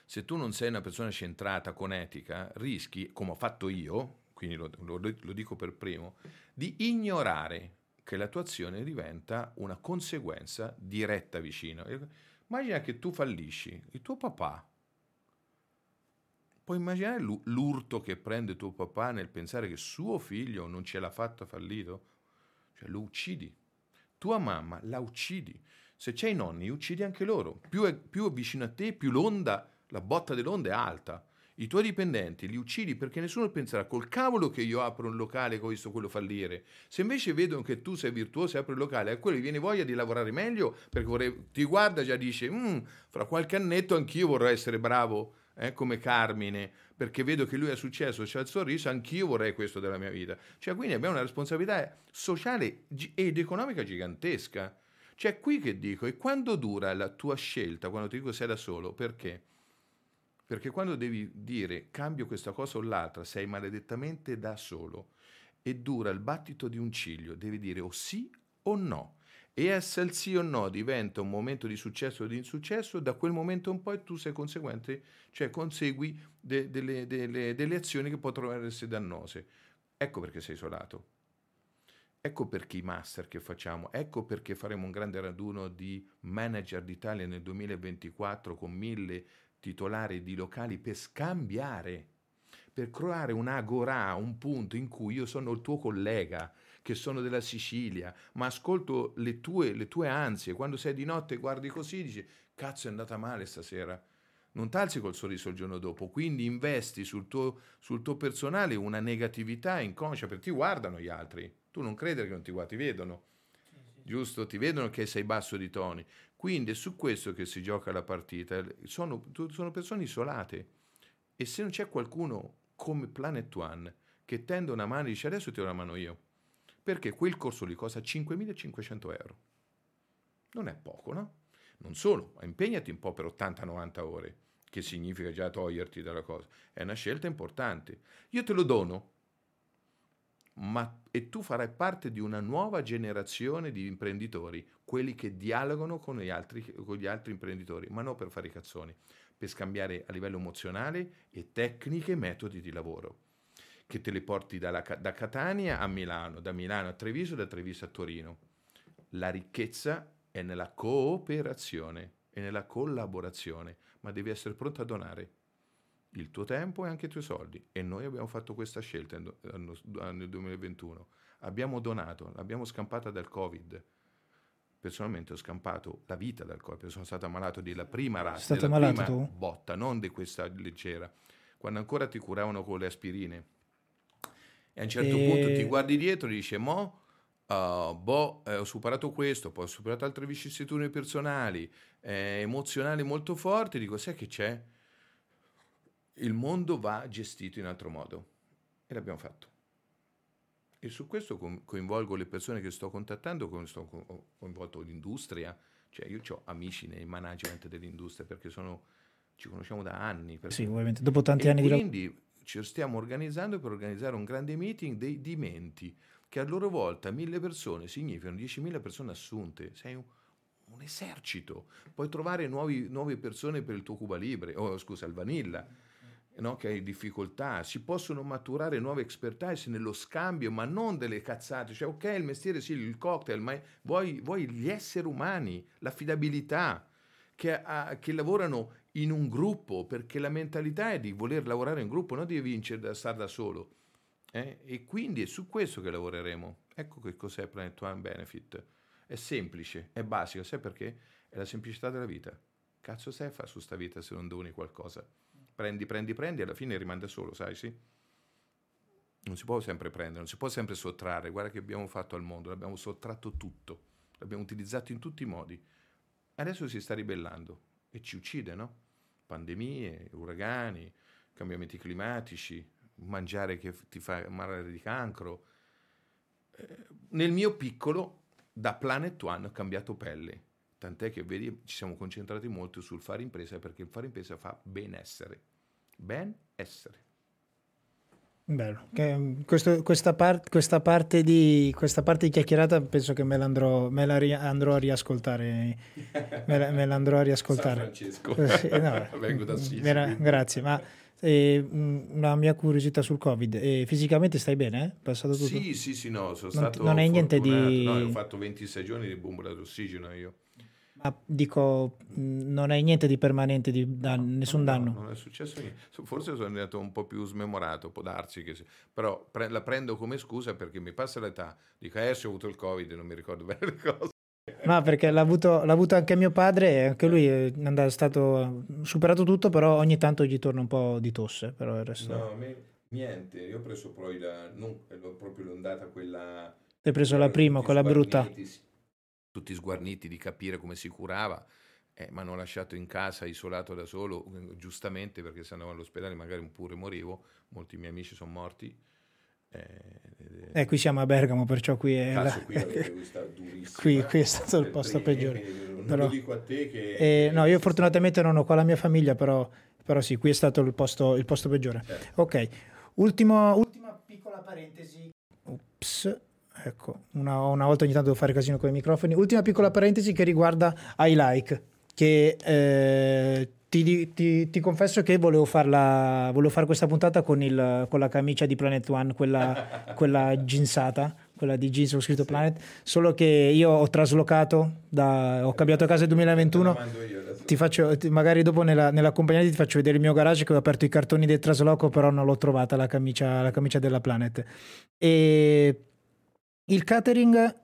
se tu non sei una persona centrata con etica, rischi, come ho fatto io, quindi lo, lo, lo dico per primo, di ignorare che la tua azione diventa una conseguenza diretta vicino. Immagina che tu fallisci, il tuo papà. Puoi immaginare l'urto che prende tuo papà nel pensare che suo figlio non ce l'ha fatto fallito? Cioè lo uccidi. Tua mamma la uccidi. Se c'hai i nonni, uccidi anche loro. Più è, più è vicino a te, più l'onda, la botta dell'onda è alta i tuoi dipendenti li uccidi perché nessuno penserà col cavolo che io apro un locale che ho visto quello fallire. Se invece vedono che tu sei virtuoso e apri il locale, a quello gli viene voglia di lavorare meglio perché vorrei, ti guarda e già dice, mm, fra qualche annetto anch'io vorrei essere bravo eh, come Carmine perché vedo che lui ha successo, c'ha il sorriso, anch'io vorrei questo della mia vita. Cioè quindi abbiamo una responsabilità sociale ed economica gigantesca. Cioè qui che dico, e quando dura la tua scelta, quando ti dico sei da solo, perché? Perché quando devi dire cambio questa cosa o l'altra, sei maledettamente da solo e dura il battito di un ciglio, devi dire o sì o no. E essere il sì o no diventa un momento di successo o di insuccesso, da quel momento in poi tu sei conseguente, cioè consegui de, delle, delle, delle azioni che potrebbero essere dannose. Ecco perché sei isolato. Ecco perché i master che facciamo, ecco perché faremo un grande raduno di manager d'Italia nel 2024 con mille titolari di locali per scambiare, per creare un'agora, un punto in cui io sono il tuo collega, che sono della Sicilia, ma ascolto le tue, le tue ansie. Quando sei di notte guardi così dici, cazzo è andata male stasera. Non talzi col sorriso il giorno dopo, quindi investi sul tuo, sul tuo personale una negatività inconscia, perché ti guardano gli altri. Tu non credere che non ti guardano, ti vedono giusto? Ti vedono che sei basso di toni. Quindi è su questo che si gioca la partita. Sono, sono persone isolate. E se non c'è qualcuno come Planet One che tende una mano e dice adesso ti do una mano io, perché quel corso lì costa 5.500 euro. Non è poco, no? Non solo, impegnati un po' per 80-90 ore, che significa già toglierti dalla cosa. È una scelta importante. Io te lo dono, ma e tu farai parte di una nuova generazione di imprenditori, quelli che dialogano con gli altri, con gli altri imprenditori, ma non per fare i cazzoni, per scambiare a livello emozionale e tecniche e metodi di lavoro, che te le porti dalla, da Catania a Milano, da Milano a Treviso, da Treviso a Torino. La ricchezza è nella cooperazione e nella collaborazione, ma devi essere pronto a donare il tuo tempo e anche i tuoi soldi. E noi abbiamo fatto questa scelta nel 2021. Abbiamo donato, l'abbiamo scampata dal Covid. Personalmente ho scampato la vita dal Covid, sono stato ammalato della prima razza, della prima tu? botta, non di questa leggera. Quando ancora ti curavano con le aspirine. E a un certo e... punto ti guardi dietro e dici, mo... Uh, boh, eh, ho superato questo, poi ho superato altre vicissitudini personali, eh, emozionali molto forti, dico, sai che c'è? il mondo va gestito in altro modo e l'abbiamo fatto. E su questo coinvolgo le persone che sto contattando, ho coinvolto l'industria, cioè io ho amici nei management dell'industria perché sono, ci conosciamo da anni. Sì, ovviamente, dopo tanti anni quindi di... Quindi ci stiamo organizzando per organizzare un grande meeting dei dimenti, che a loro volta mille persone significano 10.000 persone assunte. Sei un, un esercito. Puoi trovare nuovi, nuove persone per il tuo Cuba Libre, oh, scusa, il Vanilla no, che hai difficoltà, si possono maturare nuove expertise nello scambio, ma non delle cazzate, cioè ok il mestiere sì, il cocktail, ma vuoi, vuoi gli esseri umani, l'affidabilità, che, a, che, lavorano in un gruppo, perché la mentalità è di voler lavorare in gruppo, non di vincere da stare da solo. Eh? E quindi è su questo che lavoreremo. Ecco che cos'è Planet One Benefit. È semplice, è basico, sai perché? È la semplicità della vita. Cazzo stai a fare su sta vita se non doni qualcosa? prendi, prendi, prendi, alla fine rimane solo, sai, sì? Non si può sempre prendere, non si può sempre sottrarre. Guarda che abbiamo fatto al mondo, l'abbiamo sottratto tutto, l'abbiamo utilizzato in tutti i modi. Adesso si sta ribellando e ci uccide, no? Pandemie, uragani, cambiamenti climatici, mangiare che ti fa male di cancro. Eh, nel mio piccolo, da Planet One ho cambiato pelle Tant'è che vedi, ci siamo concentrati molto sul fare impresa perché il fare impresa fa benessere. Benessere. Bello. Questo, questa, part, questa, parte di, questa, parte di, chiacchierata penso che me, l'andrò, me la ri, andrò a riascoltare. Me, la, me l'andrò a riascoltare. San Francesco. Eh, no, Vengo da Sicilia. Vera, grazie, ma eh, una mia curiosità sul Covid. Eh, fisicamente stai bene? Eh? Passato tutto? Sì, sì, sì, no, sono non, stato Non hai niente di... No, ho fatto 26 giorni di bombola d'ossigeno io. Ma dico, non hai niente di permanente, di da, nessun no, danno? non è successo niente. Forse sono andato un po' più smemorato, può darsi che... Però pre- la prendo come scusa perché mi passa l'età. Dico, eh, se ho avuto il Covid, non mi ricordo bene le cose. No, perché l'ha avuto, l'ha avuto, anche mio padre, anche lui è stato superato tutto, però ogni tanto gli torna un po' di tosse. Però il resto... No, me, niente, io ho preso poi la, non, proprio l'ondata quella... Hai preso la prima, quella brutta? Sì tutti sguarniti di capire come si curava, eh, mi hanno lasciato in casa isolato da solo, giustamente perché se andavo all'ospedale magari pure morivo, molti miei amici sono morti. Eh, eh, qui siamo a Bergamo, perciò qui è, la... qui, qui, qui, è stato il posto peggiore. Non però... lo dico a te che... Eh, no, io fortunatamente non ho qua la mia famiglia, però però sì, qui è stato il posto, il posto peggiore. Certo. Ok, Ultimo, ultima piccola parentesi. Ups. Ecco, una, una, volta ogni tanto devo fare casino con i microfoni. Ultima piccola parentesi che riguarda I Like, che eh, ti, ti, ti, confesso che volevo, farla, volevo fare questa puntata con, il, con, la camicia di Planet One, quella, quella ginsata, quella di jeans ho scritto sì. Planet, solo che io ho traslocato, da, ho cambiato casa nel 2021, ti faccio, magari dopo nella, nella compagnia ti faccio vedere il mio garage che ho aperto i cartoni del trasloco, però non l'ho trovata la camicia, la camicia della Planet. E il catering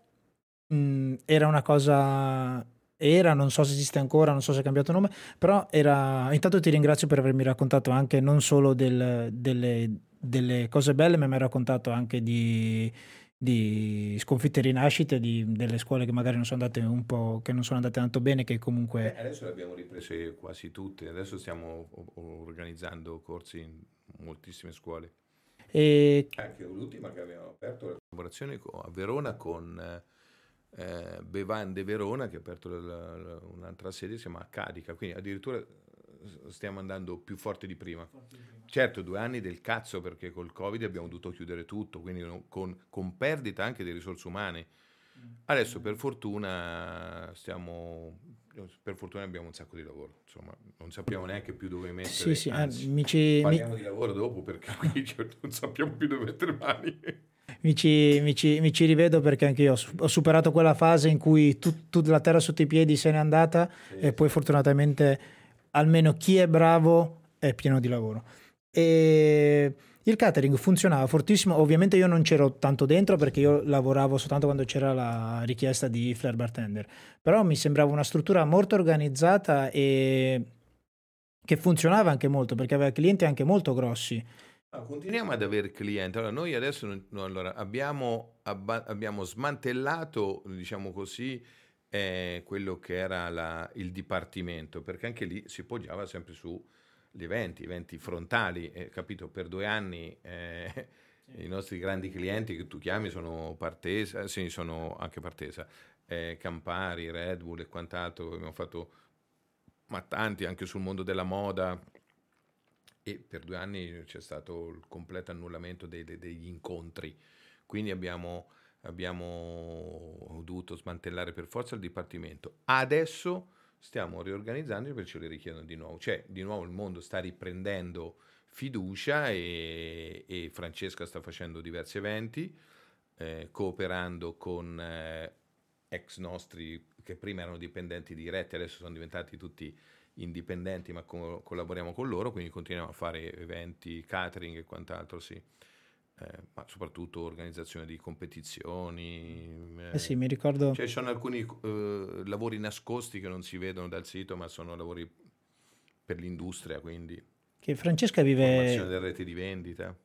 mh, mm, era una cosa era, non so se esiste ancora, non so se è cambiato nome, però era... Intanto ti ringrazio per avermi raccontato anche non solo del, delle, delle, cose belle, ma mi hai raccontato anche di, di sconfitte e rinascite di, delle scuole che magari non sono andate un po', che non sono andate tanto bene, che comunque... Eh, adesso le abbiamo riprese quasi tutte, adesso stiamo organizzando corsi in moltissime scuole. E... Anche l'ultima che abbiamo aperto la collaborazione a Verona con eh, Bevande Verona che ha aperto la, la, un'altra sede, si chiama Cadica, quindi addirittura eh, stiamo andando più forte di prima. Certo, due anni del cazzo perché col Covid abbiamo dovuto chiudere tutto, quindi con, con perdita anche di risorse umane. Mm. Adesso per fortuna stiamo per fortuna abbiamo un sacco di lavoro, insomma, non sappiamo neanche più dove mettere. Sì, sì, anzi, eh, mi ci, parliamo mi... di lavoro dopo perché qui non sappiamo più dove mettere mani mi ci, mi, ci, mi ci, rivedo perché anche io ho superato quella fase in cui tutta la terra sotto i piedi se n'è andata sì. e poi fortunatamente almeno chi è bravo è pieno di lavoro. E il catering funzionava fortissimo, ovviamente io non c'ero tanto dentro perché io lavoravo soltanto quando c'era la richiesta di flare bartender, però mi sembrava una struttura molto organizzata e che funzionava anche molto perché aveva clienti anche molto grossi. No, continuiamo ad avere clienti. Allora, noi adesso no, allora, abbiamo, abba, abbiamo, smantellato, diciamo così, eh, quello che era la, il dipartimento, perché anche lì si poggiava sempre sugli eventi, eventi frontali, eh, capito? Per due anni eh, i nostri grandi clienti che tu chiami sono Partesa, sì, sono anche Partesa, eh, Campari, Red Bull e quant'altro, abbiamo fatto ma tanti anche sul mondo della moda, e per due anni c'è stato il completo annullamento dei, dei, degli incontri, quindi abbiamo, abbiamo, dovuto smantellare per forza il dipartimento. Adesso stiamo riorganizzando perché ce le richiedono di nuovo, cioè di nuovo il mondo sta riprendendo fiducia e, e Francesca sta facendo diversi eventi, eh, cooperando con eh, ex nostri che prima erano dipendenti diretti, adesso sono diventati tutti indipendenti, ma co- collaboriamo con loro, quindi continuiamo a fare eventi, catering e quant'altro, sì. Eh, ma soprattutto organizzazione di competizioni. Eh, eh sì, mi ricordo. Cioè, ci sono alcuni eh, lavori nascosti che non si vedono dal sito, ma sono lavori per l'industria, quindi. Che Francesca vive. Formazione delle reti di vendita.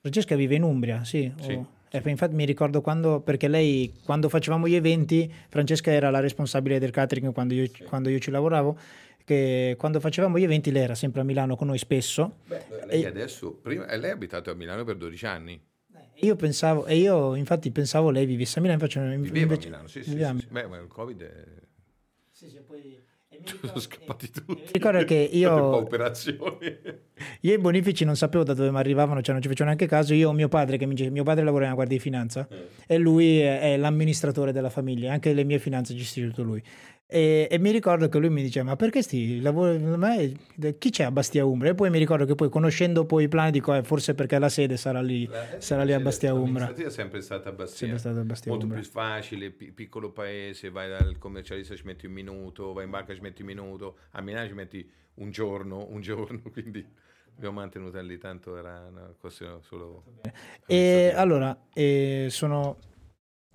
Francesca vive in Umbria, sì. sì, o... sì. Eh, infatti mi ricordo quando, perché lei, quando facevamo gli eventi, Francesca era la responsabile del catering quando io, sì. quando io ci lavoravo che quando facevamo gli eventi lei era sempre a Milano con noi spesso. Beh, lei e... adesso, prima, lei ha abitato a Milano per 12 anni. Io pensavo, e io infatti pensavo lei vivesse a Milano, invece, Viveva invece, a Milano, sì, sì, sì, sì. Beh, ma il Covid è... Sì, sì, poi... Sono scappati tutti. Mi ricordo che io. Io i bonifici non sapevo da dove mi arrivavano, cioè non ci facevo neanche caso. Io ho mio padre che mi dice: Mio padre lavora nella Guardia di Finanza eh. e lui è, è, l'amministratore della famiglia, anche le mie finanze gestisce tutto lui. E, e, mi ricordo che lui mi diceva: Ma perché sti lavori? Chi c'è a Bastia Umbra? E poi mi ricordo che poi, conoscendo poi i plani, dico: eh, Forse perché la sede sarà lì, la, sarà lì a Bastia Umbra. è sempre stata a Bastia. Sempre stata a Bastia Molto Umbra. più facile, p- piccolo paese. Vai dal commercialista, ci metti un minuto, vai in banca, ci metti un minuto. A Milano ci metti un giorno, un giorno. Quindi abbiamo mantenuto lì, tanto era una questione solo. E allora, eh, sono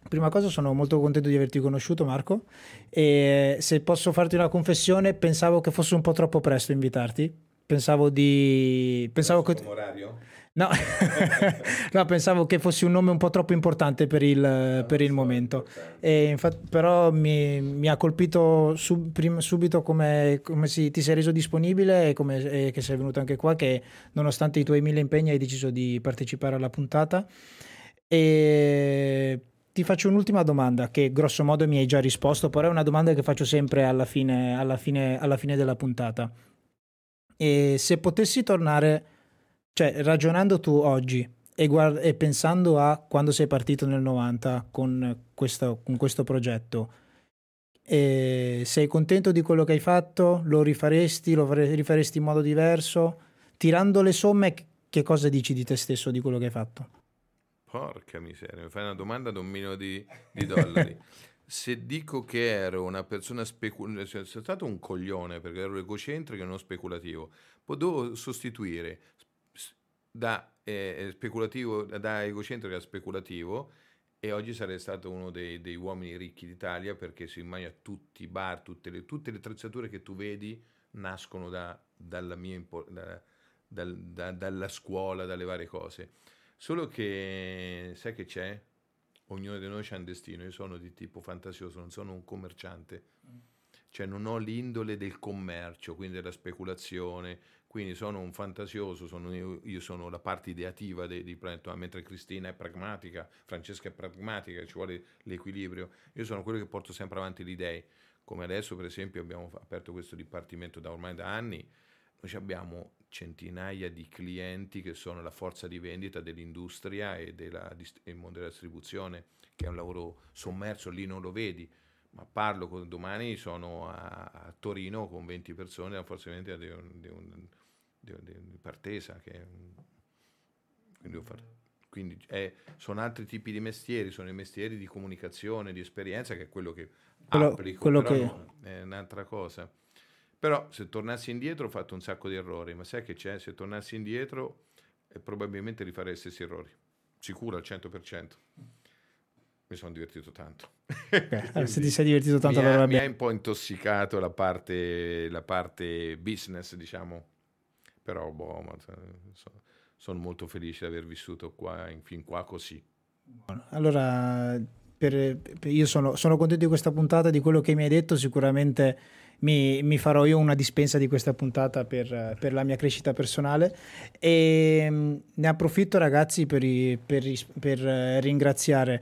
Prima cosa sono molto contento di averti conosciuto Marco e se posso farti una confessione pensavo che fosse un po' troppo presto invitarti, pensavo di... Pensavo che... orario? No. no, pensavo che fossi un nome un po' troppo importante per il, no, per il momento. Infatti, però mi, mi, ha colpito sub, prim, subito come, come si, ti sei reso disponibile e, come, e che sei venuto anche qua, che nonostante i tuoi mille impegni hai deciso di partecipare alla puntata. E ti faccio un'ultima domanda che grosso modo mi hai già risposto, però è una domanda che faccio sempre alla fine, alla fine, alla fine della puntata. E se potessi tornare, cioè ragionando tu oggi e, guard- e pensando a quando sei partito nel 90 con questo, con questo progetto, sei contento di quello che hai fatto? Lo rifaresti? Lo rifaresti in modo diverso? Tirando le somme, che cosa dici di te stesso di quello che hai fatto? Porca miseria, mi fai una domanda da un milione di, di dollari. Se dico che ero una persona speculativa, cioè, sono stato un coglione perché ero egocentrico e non speculativo, potevo sostituire da, eh, speculativo, da egocentrico a speculativo e oggi sarei stato uno dei, dei uomini ricchi d'Italia perché si immagina tutti i bar, tutte le, tutte le attrezzature che tu vedi nascono da, dalla, mia, da, dalla scuola, dalle varie cose. Solo che sai che c'è? Ognuno di noi ha un destino. Io sono di tipo fantasioso, non sono un commerciante. Cioè non ho l'indole del commercio, quindi della speculazione, quindi sono un fantasioso, sono io, io, sono la parte ideativa di, di Planeta, mentre Cristina è pragmatica, Francesca è pragmatica, ci vuole l'equilibrio. Io sono quello che porto sempre avanti le idee. Come adesso, per esempio, abbiamo aperto questo dipartimento da ormai da anni, noi abbiamo centinaia di clienti che sono la forza di vendita dell'industria e del mondo della distribuzione, che è un lavoro sommerso, lì non lo vedi, ma parlo con, domani, sono a, a, Torino con 20 persone, la forza di vendita di, un, di, un, di, di Partesa, che quindi, far, quindi è, sono altri tipi di mestieri, sono i mestieri di comunicazione, di esperienza, che è quello che quello, applico, quello che... È un'altra cosa. Però se tornassi indietro ho fatto un sacco di errori, ma sai che c'è? Se tornassi indietro eh, probabilmente rifarei gli stessi errori, sicuro al 100%. Mi sono divertito tanto. Okay. se ti sei divertito tanto, mi, ha, mi ha un po' intossicato la parte, la parte business, diciamo. Però boh, ma, sono, sono molto felice di aver vissuto qua, fin qua così. Allora, per, per, io sono, sono contento di questa puntata, di quello che mi hai detto, sicuramente mi, mi, farò io una dispensa di questa puntata per, per la mia crescita personale e mm, ne approfitto ragazzi per, per, per eh, ringraziare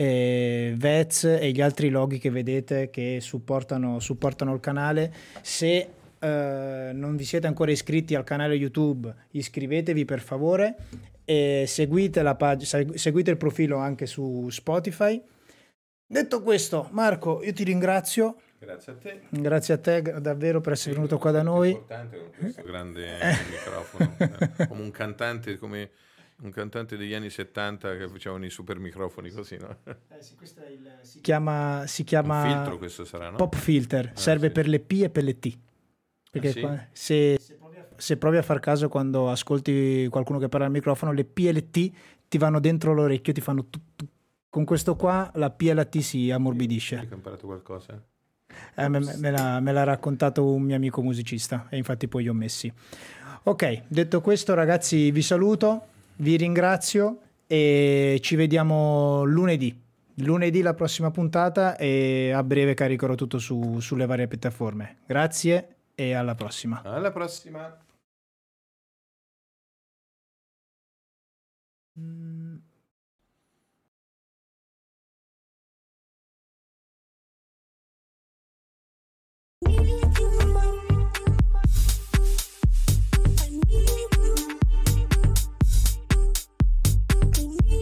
eh, Vez e gli altri loghi che vedete che supportano, supportano il canale. Se eh, non vi siete ancora iscritti al canale YouTube, iscrivetevi per favore e seguite, la pag- seguite il profilo anche su Spotify. Detto questo, Marco, io ti ringrazio Grazie a te. Grazie a te davvero per essere sì, venuto qua da noi. È importante con questo grande microfono, come un cantante, come un cantante degli anni 70 che facevano i super microfoni così, no? Eh sì, il, si chiama, si chiama filtro questo sarà, no? Pop filter, ah, serve sì. per le P e per le T. Perché ah, sì? qua, se, se, provi a far caso quando ascolti qualcuno che parla al microfono, le P e le T ti vanno dentro l'orecchio, ti fanno tu, tu. Con questo qua la P e la T si ammorbidisce. Hai imparato qualcosa? Eh, me, me, l'ha, me, l'ha, raccontato un mio amico musicista e infatti poi li ho messi. Ok, detto questo ragazzi vi saluto, vi ringrazio e ci vediamo lunedì. Lunedì la prossima puntata e a breve caricherò tutto su, sulle varie piattaforme. Grazie e alla prossima. Alla prossima. Mm. Baby, you